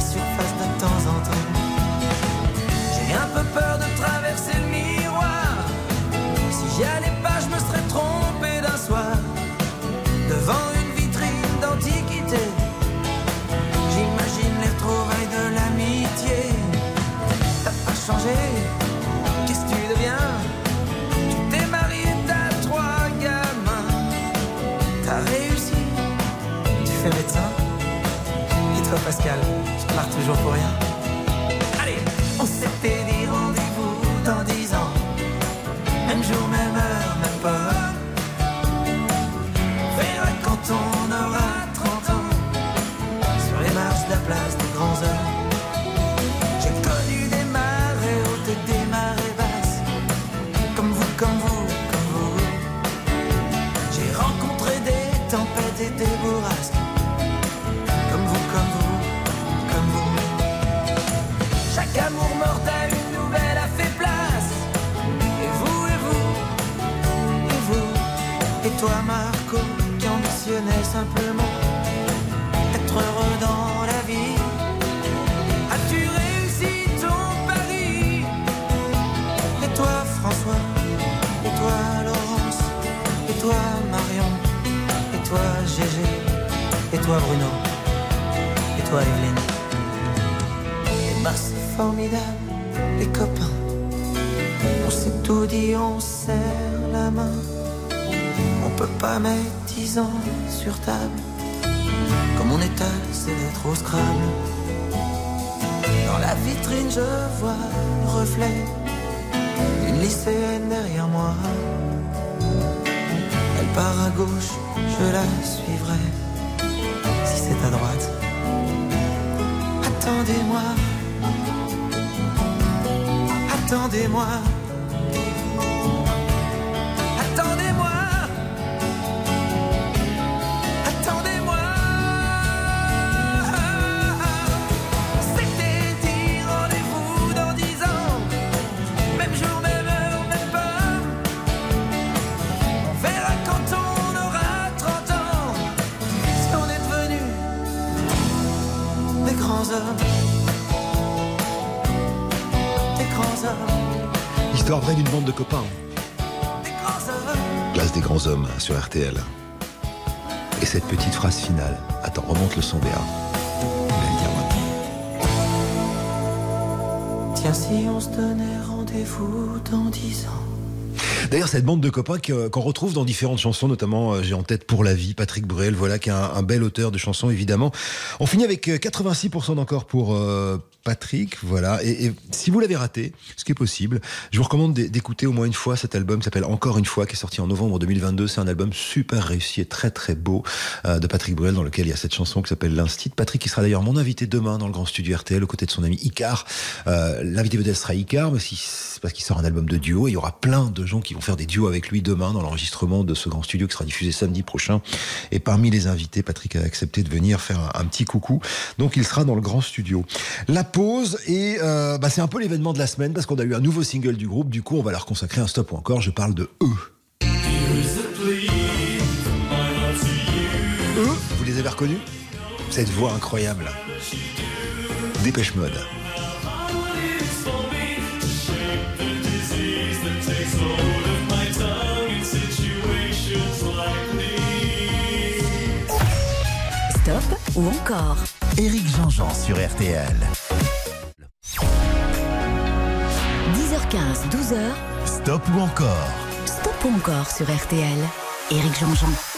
sur table. Comme on étale ses lettres au scrabble. Dans la vitrine, je vois le reflet d'une lycéenne derrière moi. Elle part à gauche, je la suivrai. Si c'est à droite, attendez-moi. Attendez-moi. Attendez-moi. Sur RTL. Et cette petite phrase finale. Attends, remonte le son maintenant. Tiens, si on se donnait rendez-vous dans dix ans. D'ailleurs, cette bande de copains qu'on retrouve dans différentes chansons, notamment euh, j'ai en tête Pour la vie, Patrick Bruel, voilà, qui est un, un bel auteur de chansons, évidemment. On finit avec euh, 86% d'encore pour euh, Patrick, voilà. Et, et si vous l'avez raté, ce qui est possible, je vous recommande d'é- d'écouter au moins une fois cet album qui s'appelle Encore une fois, qui est sorti en novembre 2022. C'est un album super réussi et très très beau euh, de Patrick Bruel, dans lequel il y a cette chanson qui s'appelle L'Instit. Patrick, qui sera d'ailleurs mon invité demain dans le grand studio RTL, aux côtés de son ami Icar. Euh, L'invité vedette sera Icar, parce qu'il sort un album de duo. Et il y aura plein de gens qui vont faire des duos avec lui demain dans l'enregistrement de ce grand studio qui sera diffusé samedi prochain. Et parmi les invités, Patrick a accepté de venir faire un, petit coucou. Donc il sera dans le grand studio. Pause et euh, bah, c'est un peu l'événement de la semaine parce qu'on a eu un nouveau single du groupe. Du coup, on va leur consacrer un stop ou encore. Je parle de eux. Eux, vous les avez reconnus? Cette voix incroyable. Dépêche mode. Stop ou encore Éric Jean-Jean sur RTL. 10h15, 12h, Stop ou encore? Stop ou encore sur RTL. Éric Jean-Jean.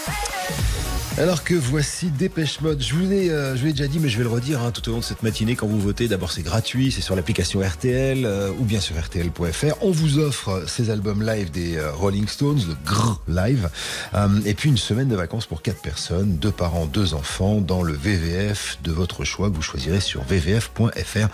Alors que voici Dépêche Mode. Je vous l'ai, euh, je vous déjà dit, mais je vais le redire hein, tout au long de cette matinée. Quand vous votez, d'abord c'est gratuit, c'est sur l'application RTL euh, ou bien sur RTL.fr. On vous offre ces albums live des euh, Rolling Stones, le Grrr Live, Euh, et puis une semaine de vacances pour quatre personnes, deux parents, deux enfants, dans le VVF de votre choix que vous choisirez sur vvf.fr.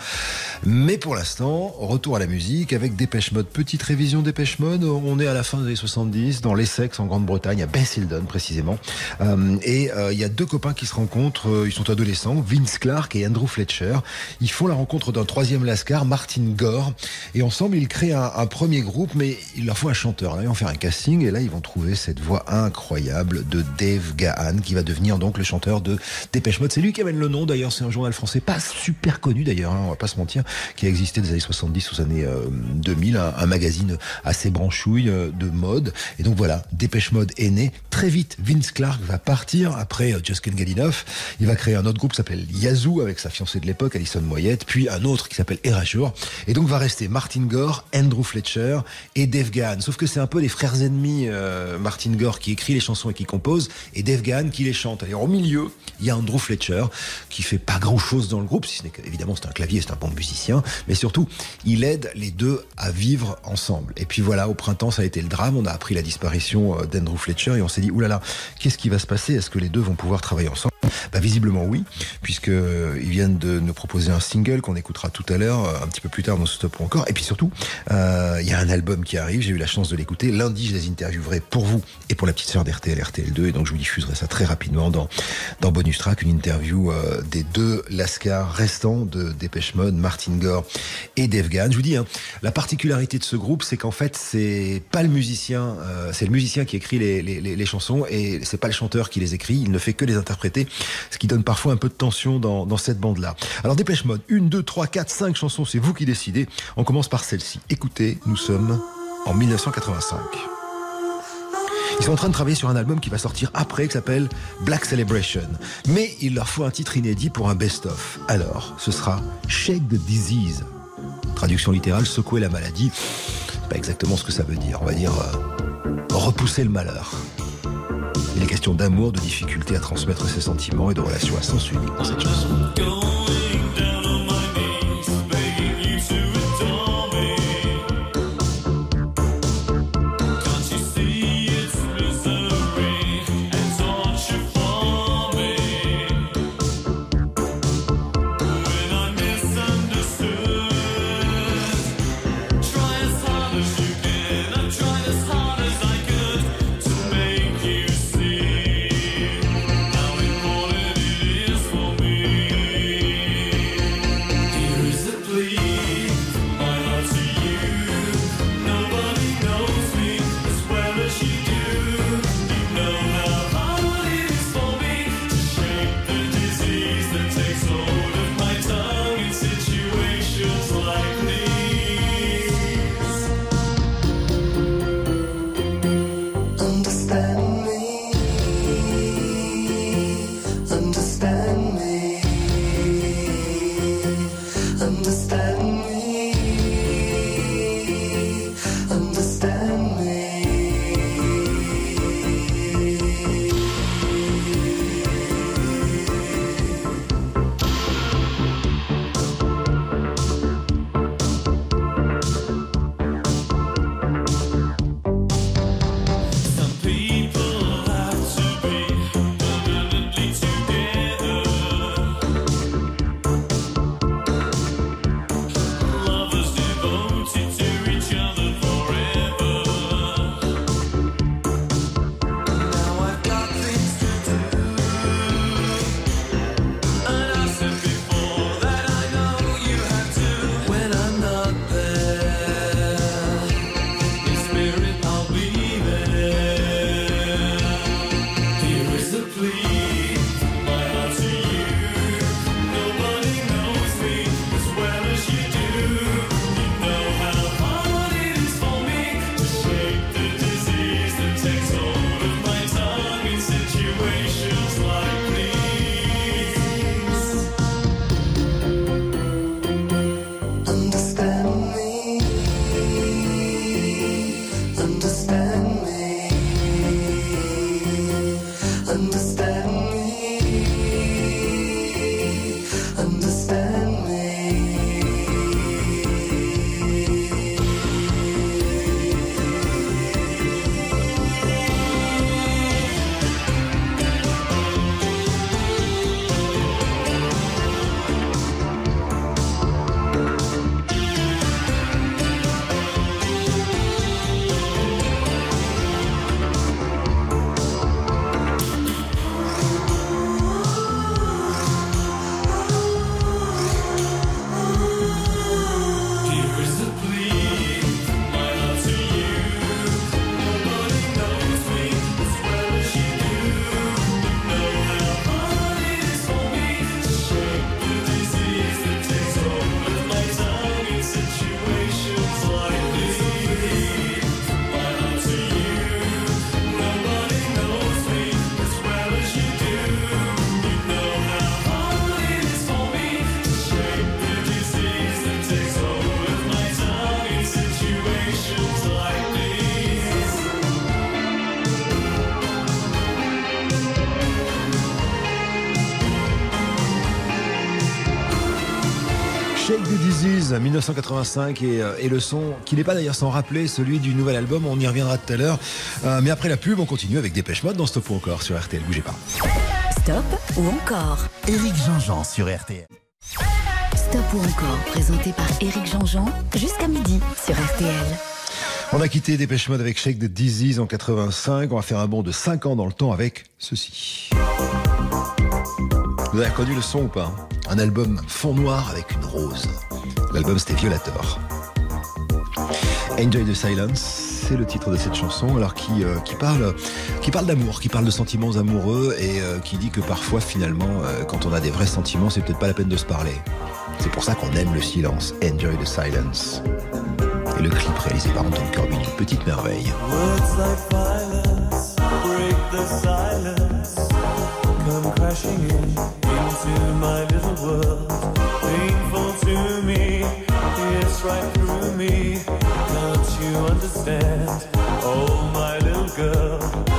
Mais pour l'instant, retour à la musique avec Dépêche Mode. Petite révision Dépêche Mode. On est à la fin des années 70 dans l'Essex en Grande-Bretagne, à Basildon précisément. Euh, et euh, il y a deux copains qui se rencontrent. euh, Ils sont adolescents, Vince Clark et Andrew Fletcher. Ils font la rencontre d'un troisième lascar, Martin Gore. Et ensemble, ils créent un, premier groupe, mais il leur faut un chanteur. Là, ils vont faire un casting et là, ils vont trouver cette voix incroyable de Dave Gahan, qui va devenir donc le chanteur de Dépêche Mode. C'est lui qui amène le nom d'ailleurs. C'est un journal français pas super connu d'ailleurs, hein, on va pas se mentir, qui a existé des années 70 aux années euh, 2000, un, un magazine assez branchouille euh, de mode. Et donc voilà, Dépêche Mode est né. Très vite, Vince Clark va partir après euh, Just Can't Get Enough. Il va créer un autre groupe qui s'appelle Yazoo avec sa fiancée de l'époque, Alison Moyette, puis un autre qui s'appelle Erasure. Et donc va rester Martin Gore, Andrew Fletcher et Dave Gahan. Sauf que c'est un peu les frères ennemis, euh, Martin Gore qui écrit les chansons et qui compose, et Dave Gahan qui les chante. Alors au milieu, il y a Andrew Fletcher qui fait pas grand chose dans le groupe, si ce n'est qu'évidemment c'est un clavier, c'est un bon musicien, mais surtout il aide les deux à vivre ensemble. Et puis voilà, au printemps ça a été le drame, on a appris la disparition euh, d'Andrew Fletcher et on s'est dit oulala, qu'est-ce qui va se passer? Est-ce que les deux vont pouvoir travailler ensemble bah, visiblement oui, puisque euh, viennent de nous proposer un single qu'on écoutera tout à l'heure, euh, un petit peu plus tard dans ce stop ou encore. Et puis surtout, euh, il y a un album qui arrive. J'ai eu la chance de l'écouter. Lundi, je les interviewerai pour vous et pour la petite sœur d'RTL, RTL2. Et donc, je vous diffuserai ça très rapidement dans dans bonus track, une interview euh, des deux Lascars restants de Dépêche Mode, Martin Gore et Dave Gahan. Je vous dis, hein, la particularité de ce groupe, c'est qu'en fait, c'est pas le musicien, euh, c'est le musicien qui écrit les, les, les, les chansons et c'est pas le chanteur qui les écrit. Il ne fait que les interpréter, ce qui donne parfois un peu de tension dans, cette bande-là. Alors Dépêche Mode, une, deux, trois, quatre, cinq chansons, c'est vous qui décidez. On commence par celle-ci. Écoutez, nous sommes en 1985. Ils sont en train de travailler sur un album qui va sortir après, qui s'appelle Black Celebration. Mais il leur faut un titre inédit pour un best-of. Alors, ce sera Shake the Disease. Traduction littérale, secouer la maladie. Pas exactement ce que ça veut dire. On va dire euh, repousser le malheur. Il est question d'amour, de difficulté à transmettre ses sentiments et de relations à sens unique dans cette chanson. Shake the Disease 1985 et, et le son qui n'est pas d'ailleurs sans rappeler celui du nouvel album, on y reviendra tout à l'heure. Euh, mais après la pub, on continue avec Dépêche Mode dans Stop ou encore sur RTL, bougez pas. Stop ou encore? Éric Jean-Jean sur RTL. Stop ou encore, présenté par Éric Jean-Jean, jusqu'à midi sur RTL. On a quitté Dépêche Mode avec Shake the Disease en 85. On va faire un bond de 5 ans dans le temps avec ceci. Vous avez reconnu le son ou pas Un album fond noir avec une rose. L'album c'était Violator. Enjoy the Silence, c'est le titre de cette chanson, alors qui, euh, parle, d'amour, qui parle de sentiments amoureux et euh, qui dit que parfois finalement, euh, quand on a des vrais sentiments, c'est peut-être pas la peine de se parler. C'est pour ça qu'on aime le silence. Enjoy the silence. Et le clip réalisé par Anton Corbin, une petite merveille. Come crashing in into my little world. Painful to me, it's right through me. Can't you understand? Oh, my little girl.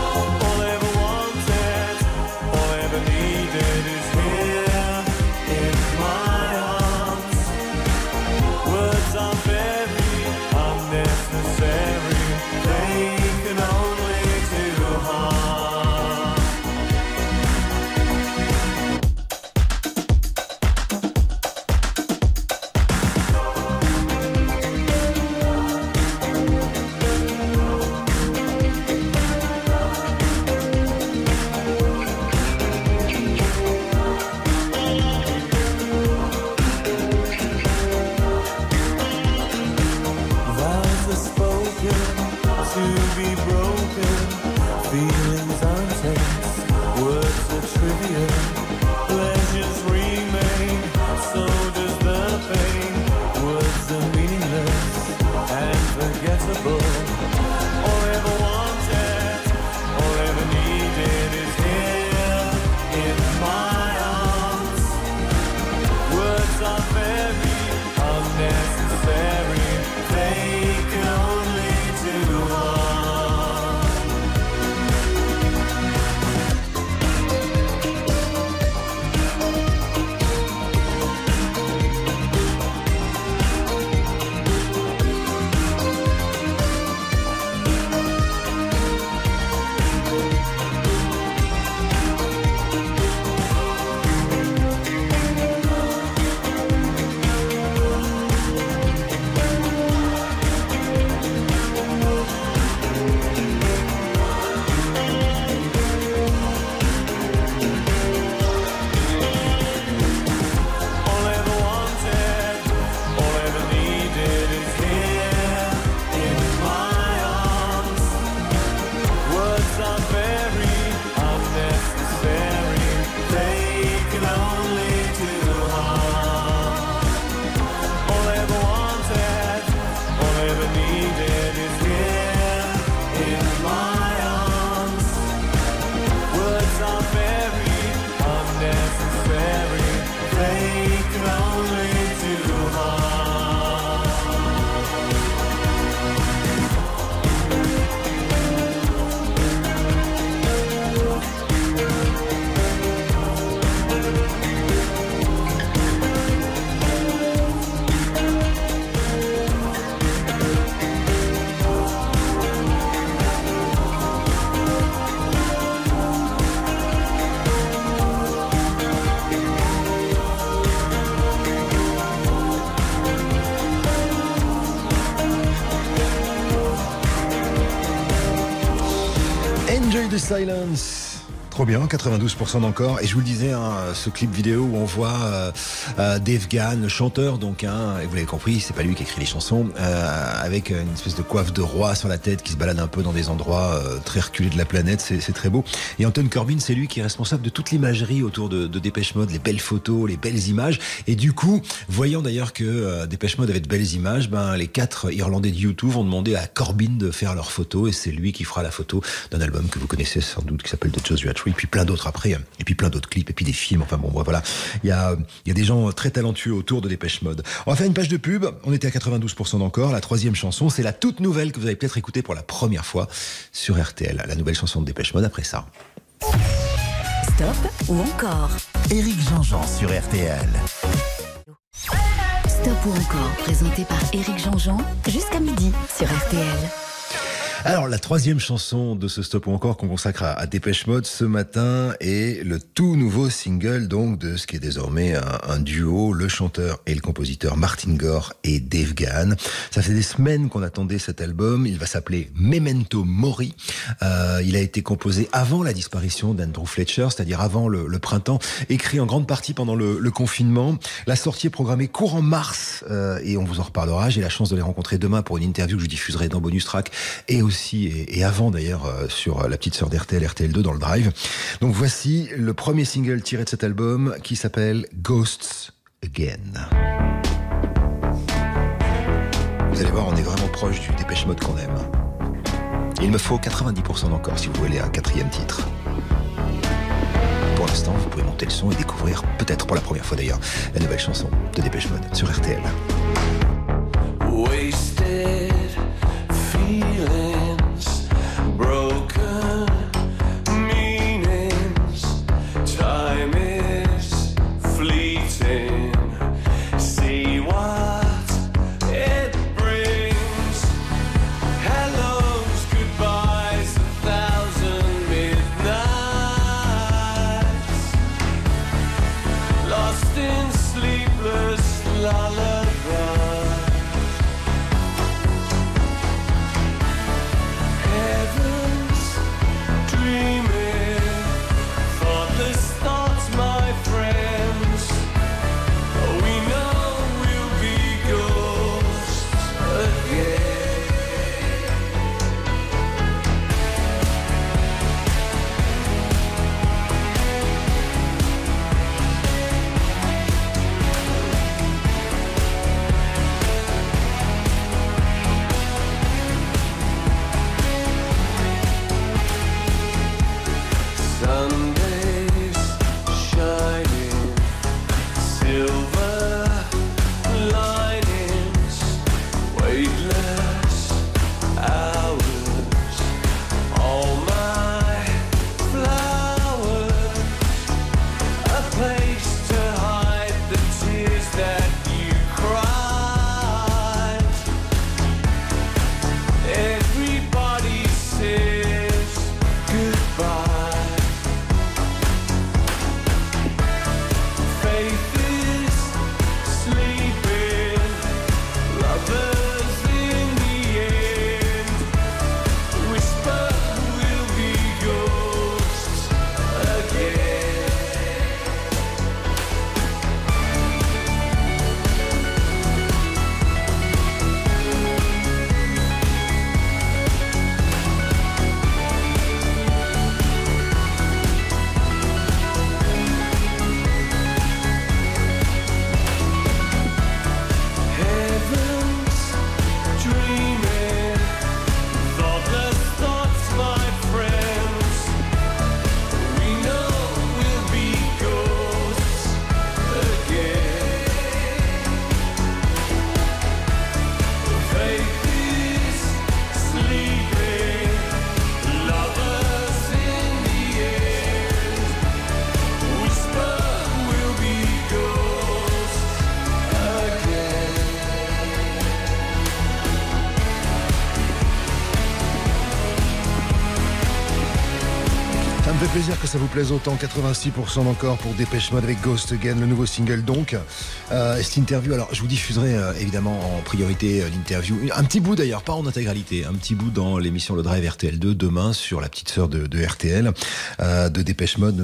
The silence. Trop bien, 92% d'encore. Et je vous le disais, hein, ce clip vidéo où on voit euh, euh, Dave Gann, chanteur, donc, hein, et vous l'avez compris, c'est pas lui qui écrit les chansons, euh, avec une espèce de coiffe de roi sur la tête qui se balade un peu dans des endroits euh, très reculés de la planète. C'est c'est très beau. Et Anton Corbin, c'est lui qui est responsable de toute l'imagerie autour de, de Dépêche Mode, les belles photos, les belles images. Et du coup, voyant d'ailleurs que euh, Dépêche Mode avait de belles images, ben, les quatre Irlandais de YouTube vont demander à Corbin de faire leurs photos et c'est lui qui fera la photo d'un album que vous connaissez sans doute qui s'appelle The Joshua Tree, puis plein d'autres après, et puis plein d'autres clips, et puis des films. Enfin bon, voilà. Il y a, il y a des gens très talentueux autour de Dépêche Mode. On va faire une page de pub. On était à 92% d'encore. La troisième chanson, c'est la toute nouvelle que vous avez peut-être écoutée pour la première fois sur RTL. La nouvelle chanson de Dépêche Mode après ça. Stop ou encore? Éric Jean-Jean sur RTL. Stop ou encore, présenté par Éric Jean-Jean, jusqu'à midi sur RTL. Alors, la troisième chanson de ce stop ou encore qu'on consacre à, Dépêche Mode ce matin est le tout nouveau single donc de ce qui est désormais un, un duo, le chanteur et le compositeur Martin Gore et Dave Gahan. Ça fait des semaines qu'on attendait cet album. Il va s'appeler Memento Mori. Euh, il a été composé avant la disparition d'Andrew Fletcher, c'est-à-dire avant le, le, printemps, écrit en grande partie pendant le, le, confinement. La sortie est programmée courant mars euh, et on vous en reparlera. J'ai la chance de les rencontrer demain pour une interview que je diffuserai dans Bonus Track et aussi et, avant d'ailleurs euh, sur la petite sœur d'RTL, RTL2 dans le Drive. Donc voici le premier single tiré de cet album qui s'appelle Ghosts Again. Vous allez voir, on est vraiment proche du dépêche mode qu'on aime. Il me faut 90% d'encore si vous voulez un quatrième titre. Pour l'instant, vous pouvez monter le son et découvrir, peut-être pour la première fois d'ailleurs, la nouvelle chanson de Dépêche Mode sur RTL. Wasted ça vous plaise autant. 86% encore pour Dépêche Mode avec Ghost Again, le nouveau single donc. Euh, cette interview, alors je vous diffuserai euh, évidemment en priorité euh, l'interview. Un petit bout d'ailleurs, pas en intégralité, un petit bout dans l'émission Le Drive RTL2 demain sur la petite sœur de, RTL, de Dépêche Mode,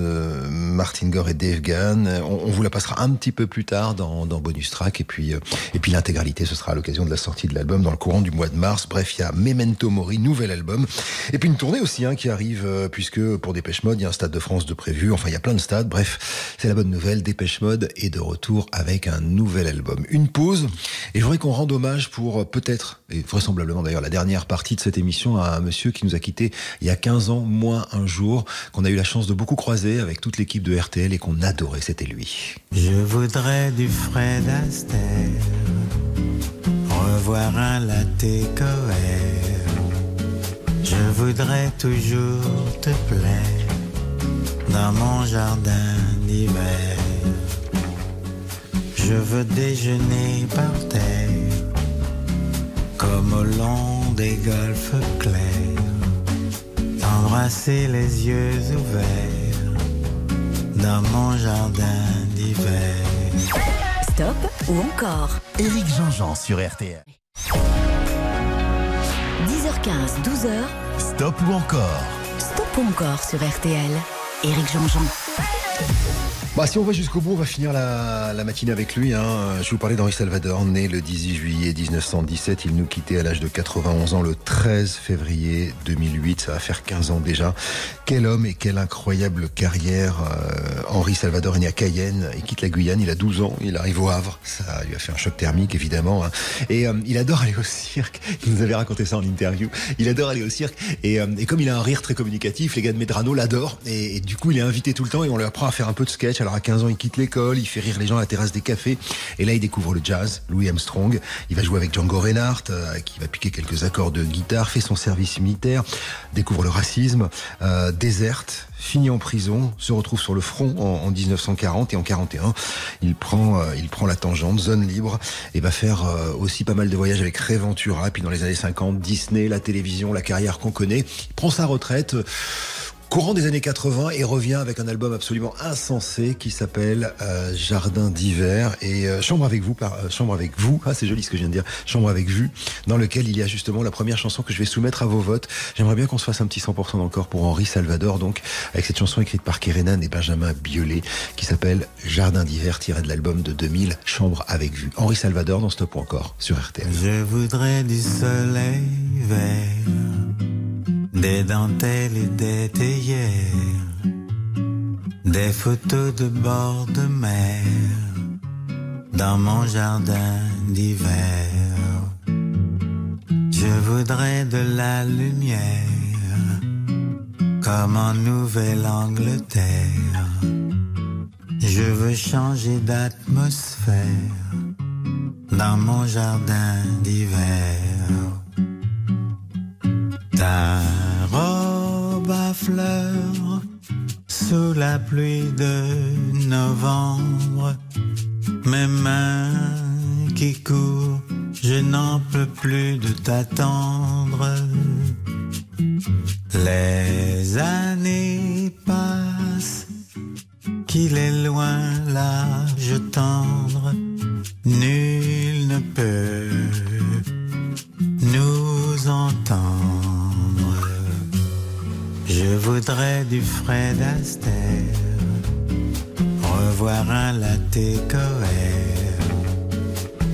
Martin Gore et Dave Gahan. On, vous la passera un petit peu plus tard dans, Bonus Track et puis, et puis l'intégralité, ce sera à l'occasion de la sortie de l'album dans le courant du mois de mars. Bref, il y a Memento Mori, nouvel album. Et puis une tournée aussi hein, qui arrive, puisque pour Dépêche Mode, il y a un stade de France de prévu. Enfin, il y a plein de stades. Bref, c'est la bonne nouvelle. Dépêche Mode est de retour avec un nouvel album. Une pause. Et je voudrais qu'on rende hommage pour euh, peut-être, et vraisemblablement d'ailleurs, la dernière partie de cette émission à un monsieur qui nous a quittés il y a 15 ans, moins un jour, qu'on a eu la chance de beaucoup croiser avec toute l'équipe de RTL et qu'on adorait. C'était lui. Je voudrais du Fred Astaire, revoir un. Je voudrais toujours te plaire dans mon jardin d'hiver. Je veux déjeuner par terre, comme au long des golfes clairs, embrasser les yeux ouverts dans mon jardin d'hiver. Stop ou encore Éric Jean-Jean sur RTL. 10h15, 12h, Stop ou encore Stop ou encore sur RTL. Éric Jean-Jean. Bah, si on va jusqu'au bout, on va finir la, matinée avec lui. Hein. Je vous parlais d'Henri Salvador, né le 18 juillet 1917. Il nous quittait à l'âge de 91 ans le 13 février 2008. Ça va faire 15 ans déjà. Quel homme et quelle incroyable carrière. Euh, Henri Salvador est né à Cayenne. Il quitte la Guyane. Il a 12 ans. Il arrive au Havre. Ça lui a fait un choc thermique, évidemment. hein. Et euh, il adore aller au cirque. Il nous avait raconté ça en interview. Il adore aller au cirque. Et, euh, et comme il a un rire très communicatif, les gars de Medrano l'adorent. Et du coup, il est invité tout le temps et on lui apprend à faire un peu de sketch. Alors à 15 ans, il quitte l'école, il fait rire les gens à la terrasse des cafés. Et là, il découvre le jazz, Louis Armstrong. Il va jouer avec Django Reinhardt, euh, qui va piquer quelques accords de guitare, fait son service militaire, découvre le racisme, euh, déserte, finit en prison, se retrouve sur le front en, en 1940 et en 41, il prend, euh, il prend la tangente, zone libre, et va faire euh, aussi pas mal de voyages avec Ray Ventura. Puis dans les années 50, Disney, la télévision, la carrière qu'on connaît. Il prend sa retraite. Courant des années 80 et revient avec un album absolument insensé qui s'appelle euh, Jardin d'hiver. Et euh, Chambre avec vous par euh, Chambre avec vous. Ah c'est joli ce que je viens de dire. Chambre avec vue dans lequel il y a justement la première chanson que je vais soumettre à vos votes. J'aimerais bien qu'on se fasse un petit 100% dans le corps pour Henri Salvador donc avec cette chanson écrite par Kerenan et Benjamin Biolay qui s'appelle Jardin d'hiver tiré de l'album de 2000 Chambre avec vue. Henri Salvador dans Stop encore sur RTL Je voudrais du soleil vert, des dentelles et des théières, des photos de bord de mer dans mon jardin d'hiver. Je voudrais de la lumière comme en Nouvelle-Angleterre. Je veux changer d'atmosphère dans mon jardin d'hiver. Ta robe à fleurs sous la pluie de novembre, mes mains qui courent, je n'en peux plus de t'attendre. Les années passent, qu'il est loin l'âge tendre, nul ne peut nous entendre. Je voudrais du Fred Astaire, revoir un latte coère.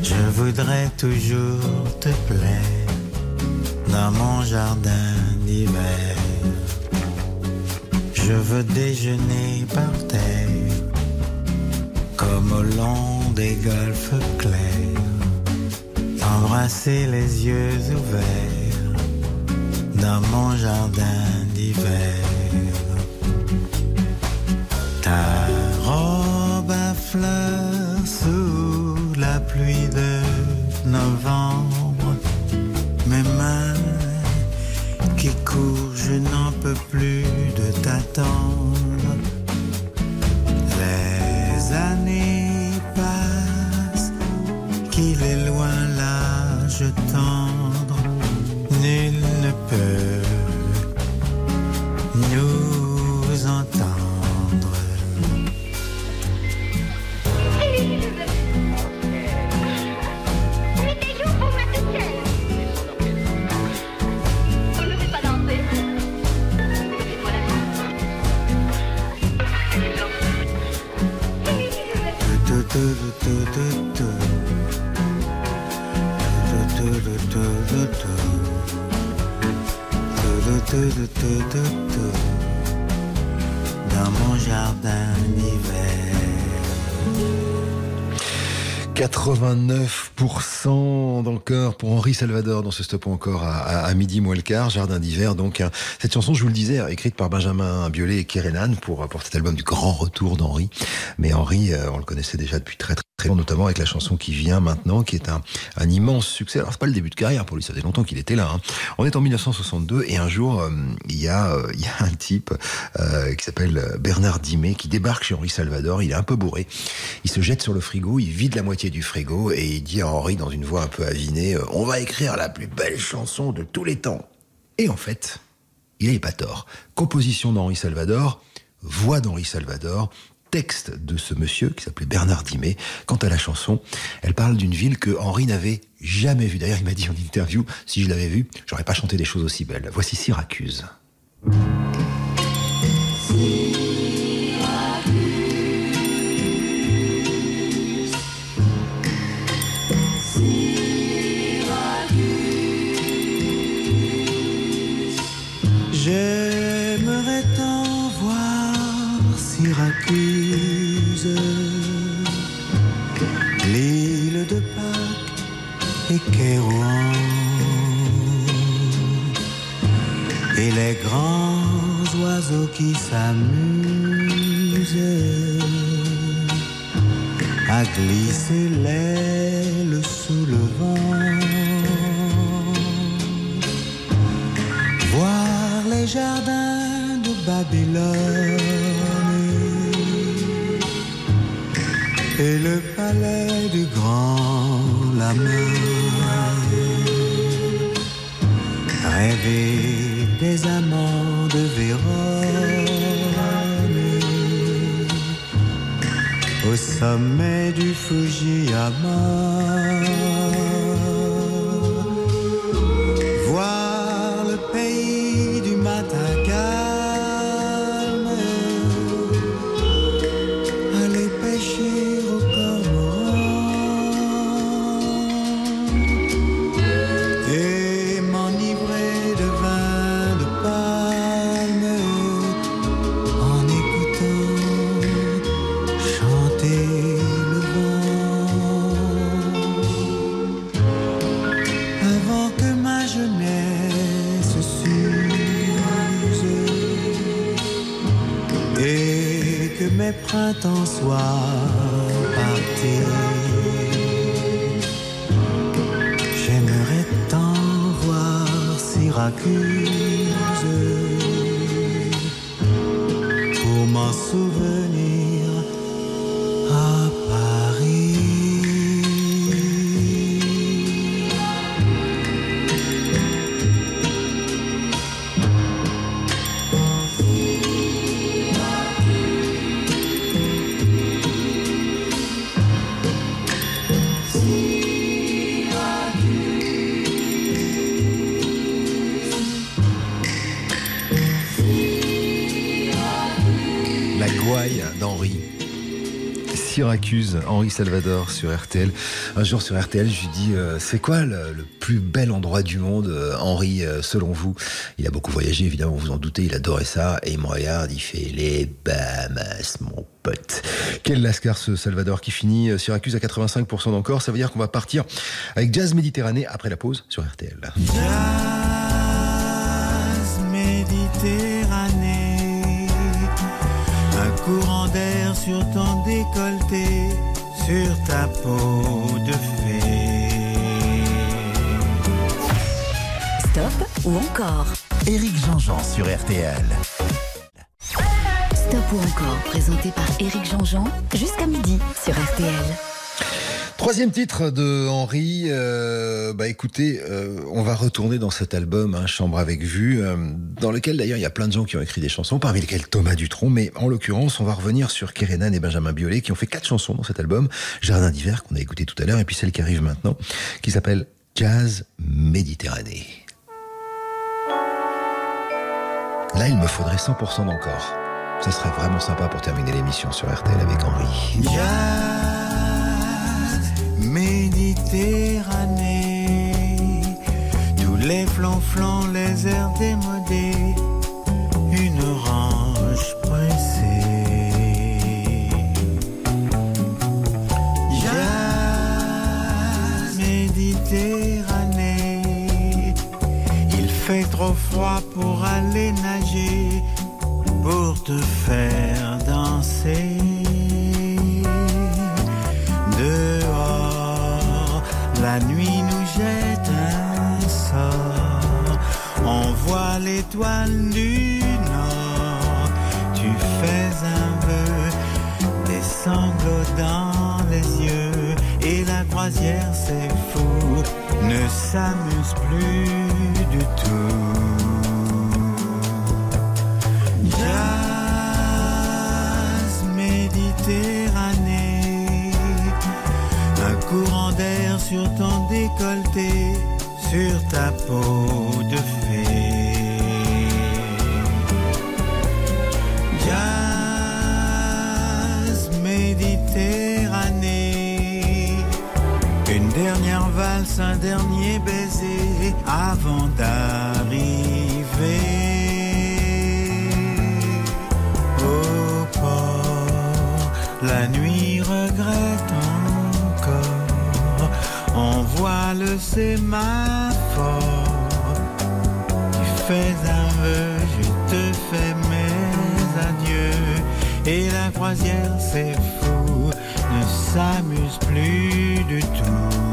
Je voudrais toujours te plaire dans mon jardin d'hiver. Je veux déjeuner par terre, comme au long des golfes clairs, embrasser les yeux ouverts dans mon jardin Ta robe à fleurs sous la pluie de novembre, mes mains qui courent, je n'en peux plus de t'attendre. 89% dans cœur pour Henri Salvador dans ce stop encore à, à- à midi moins le quart, Jardin d'hiver. Donc hein. cette chanson, je vous le disais, écrite par Benjamin Biolay et Kerenan pour, pour cet album du grand retour d'Henri. Mais Henri, euh, on le connaissait déjà depuis très très, bon, notamment avec la chanson qui vient maintenant, qui est un, immense succès. Alors c'est pas le début de carrière pour lui, ça fait longtemps qu'il était là. hein. On est en 1962 et un jour euh, il y a euh, y a un type qui s'appelle Bernard Dimet qui débarque chez Henri Salvador. Il est un peu bourré. Il se jette sur le frigo, il vide la moitié du frigo et il dit à Henri dans une voix un peu avinée euh, "On va écrire la plus belle chanson de tous les temps." Et en fait, il n'avait pas tort. Composition d'Henri Salvador, voix d'Henri Salvador, texte de ce monsieur qui s'appelait Bernard Dimet. Quant à la chanson, elle parle d'une ville que Henri n'avait jamais vue. D'ailleurs, il m'a dit en interview, si je l'avais vue, j'aurais pas chanté des choses aussi belles. Voici Syracuse. Henri Salvador sur RTL. Un jour sur RTL, je lui dis euh, c'est quoi le, plus bel endroit du monde, euh, Henri, euh, selon vous? Il a beaucoup voyagé, évidemment, vous vous en doutez, il adorait ça. Et il me regarde, il fait les Bahamas, mon pote. Quel lascar ce Salvador qui finit euh, Syracuse à 85% d'encore. Ça veut dire qu'on va partir avec Jazz Méditerranée après la pause sur RTL. Un courant d'air sur ton décolleté, sur ta peau de fée. Stop ou encore? Éric Jean-Jean sur RTL. Stop ou encore, présenté par Éric Jean-Jean, jusqu'à midi sur RTL. Troisième titre de Henri. euh, bah écoutez, euh, on va retourner dans cet album, hein, Chambre avec vue, euh, dans lequel d'ailleurs il y a plein de gens qui ont écrit des chansons, parmi lesquels Thomas Dutronc. Mais en l'occurrence, on va revenir sur Kerenan et Benjamin Biolay qui ont fait quatre chansons dans cet album, Jardin d'hiver qu'on a écouté tout à l'heure, et puis celle qui arrive maintenant, qui s'appelle Jazz Méditerranée. Là, il me faudrait 100% d'encore. Ça serait vraiment sympa pour terminer l'émission sur RTL avec Henri. Méditerranée, tous les flancs-flancs, les airs démodés, une orange pressée. Jazz Méditerranée, il fait trop froid pour aller nager, pour te faire danser La nuit nous jette un sort. On voit l'étoile du nord. Tu fais un vœu, des sanglots dans les yeux. Et la croisière, c'est fou, ne s'amuse plus du tout. Jazz Méditerranée, un courant sur ton décolleté, sur ta peau de fée. Jazz Méditerranée, une dernière valse, un dernier baiser avant d'arriver. Voit le sémaphore. Tu fais un vœu, je te fais mes adieux. Et la croisière, c'est fou, ne s'amuse plus du tout.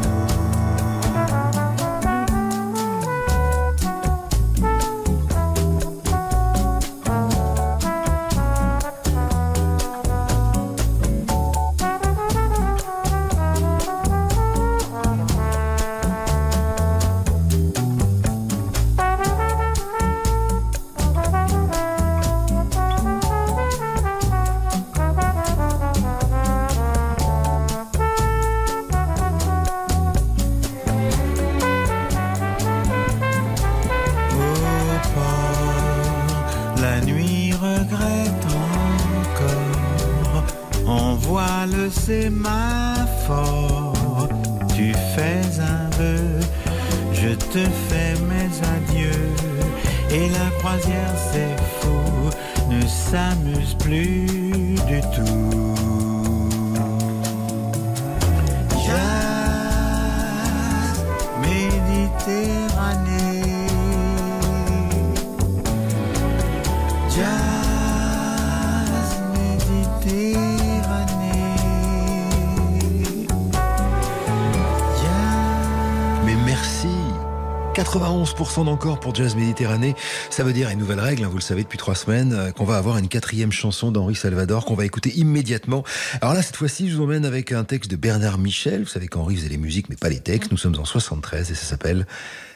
91% d'encore pour Jazz Méditerranée. Ça veut dire une nouvelle règle, hein, vous le savez depuis trois semaines, euh, qu'on va avoir une quatrième chanson d'Henri Salvador qu'on va écouter immédiatement. Alors là, cette fois-ci, je vous emmène avec un texte de Bernard Michel. Vous savez qu'Henri faisait les musiques, mais pas les textes. Nous sommes en 73 et ça s'appelle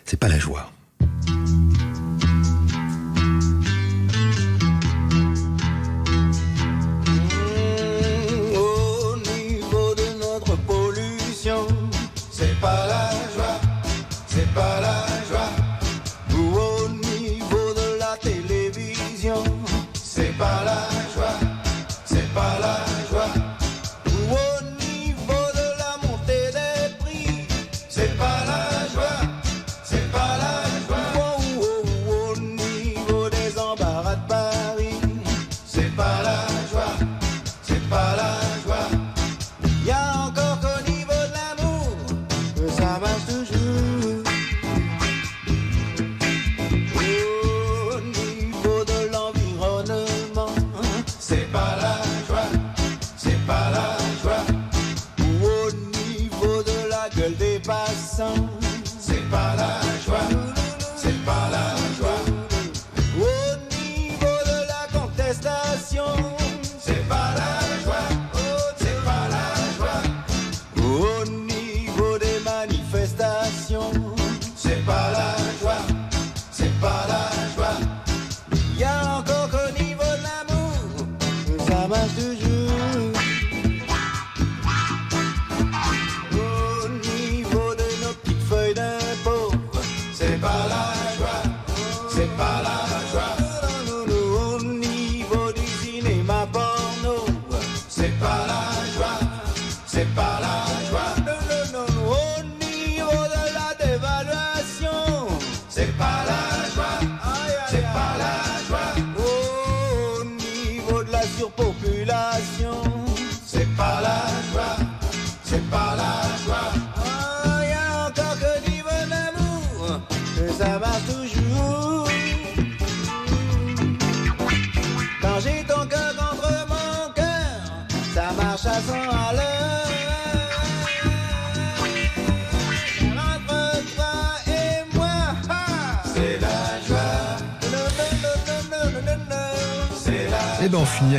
C'est pas la joie.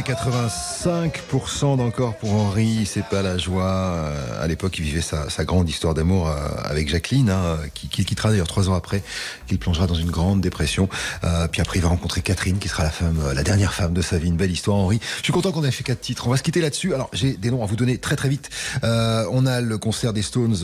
85% d'encore pour Henri. C'est pas la joie. Euh, À l'époque, il vivait sa, grande histoire d'amour euh, avec Jacqueline, hein, qui, quittera d'ailleurs trois ans après, qu'il plongera dans une grande dépression. Euh, puis après, il va rencontrer Catherine, qui sera la femme, euh, la dernière femme de sa vie. Une belle histoire, Henri. Je suis content qu'on ait fait quatre titres. On va se quitter là-dessus. Alors, j'ai des noms à vous donner très très vite. Euh, on a le concert des Stones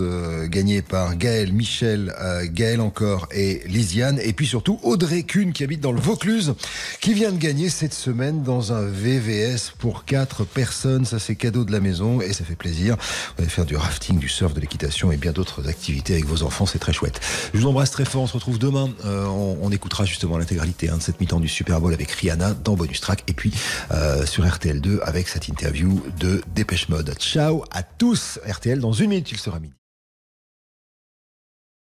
gagné par Gaël, Michel, Gaël encore et Lisiane. Et puis surtout Audrey Kuhn qui habite dans le Vaucluse, qui vient de gagner cette semaine dans un VVS pour quatre personnes. Ça c'est cadeau de la maison et ça fait plaisir. Vous allez faire du rafting, du surf, de l'équitation et bien d'autres activités avec vos enfants. C'est très chouette. Je vous embrasse très fort. On se retrouve Euh, on, on écoutera justement l'intégralité hein, de cette mi-temps du Super Bowl avec Rihanna dans Bonus Track et puis euh, sur RTL2 avec cette interview de Dépêche Mode. Ciao à tous. RTL dans une minute, il sera midi.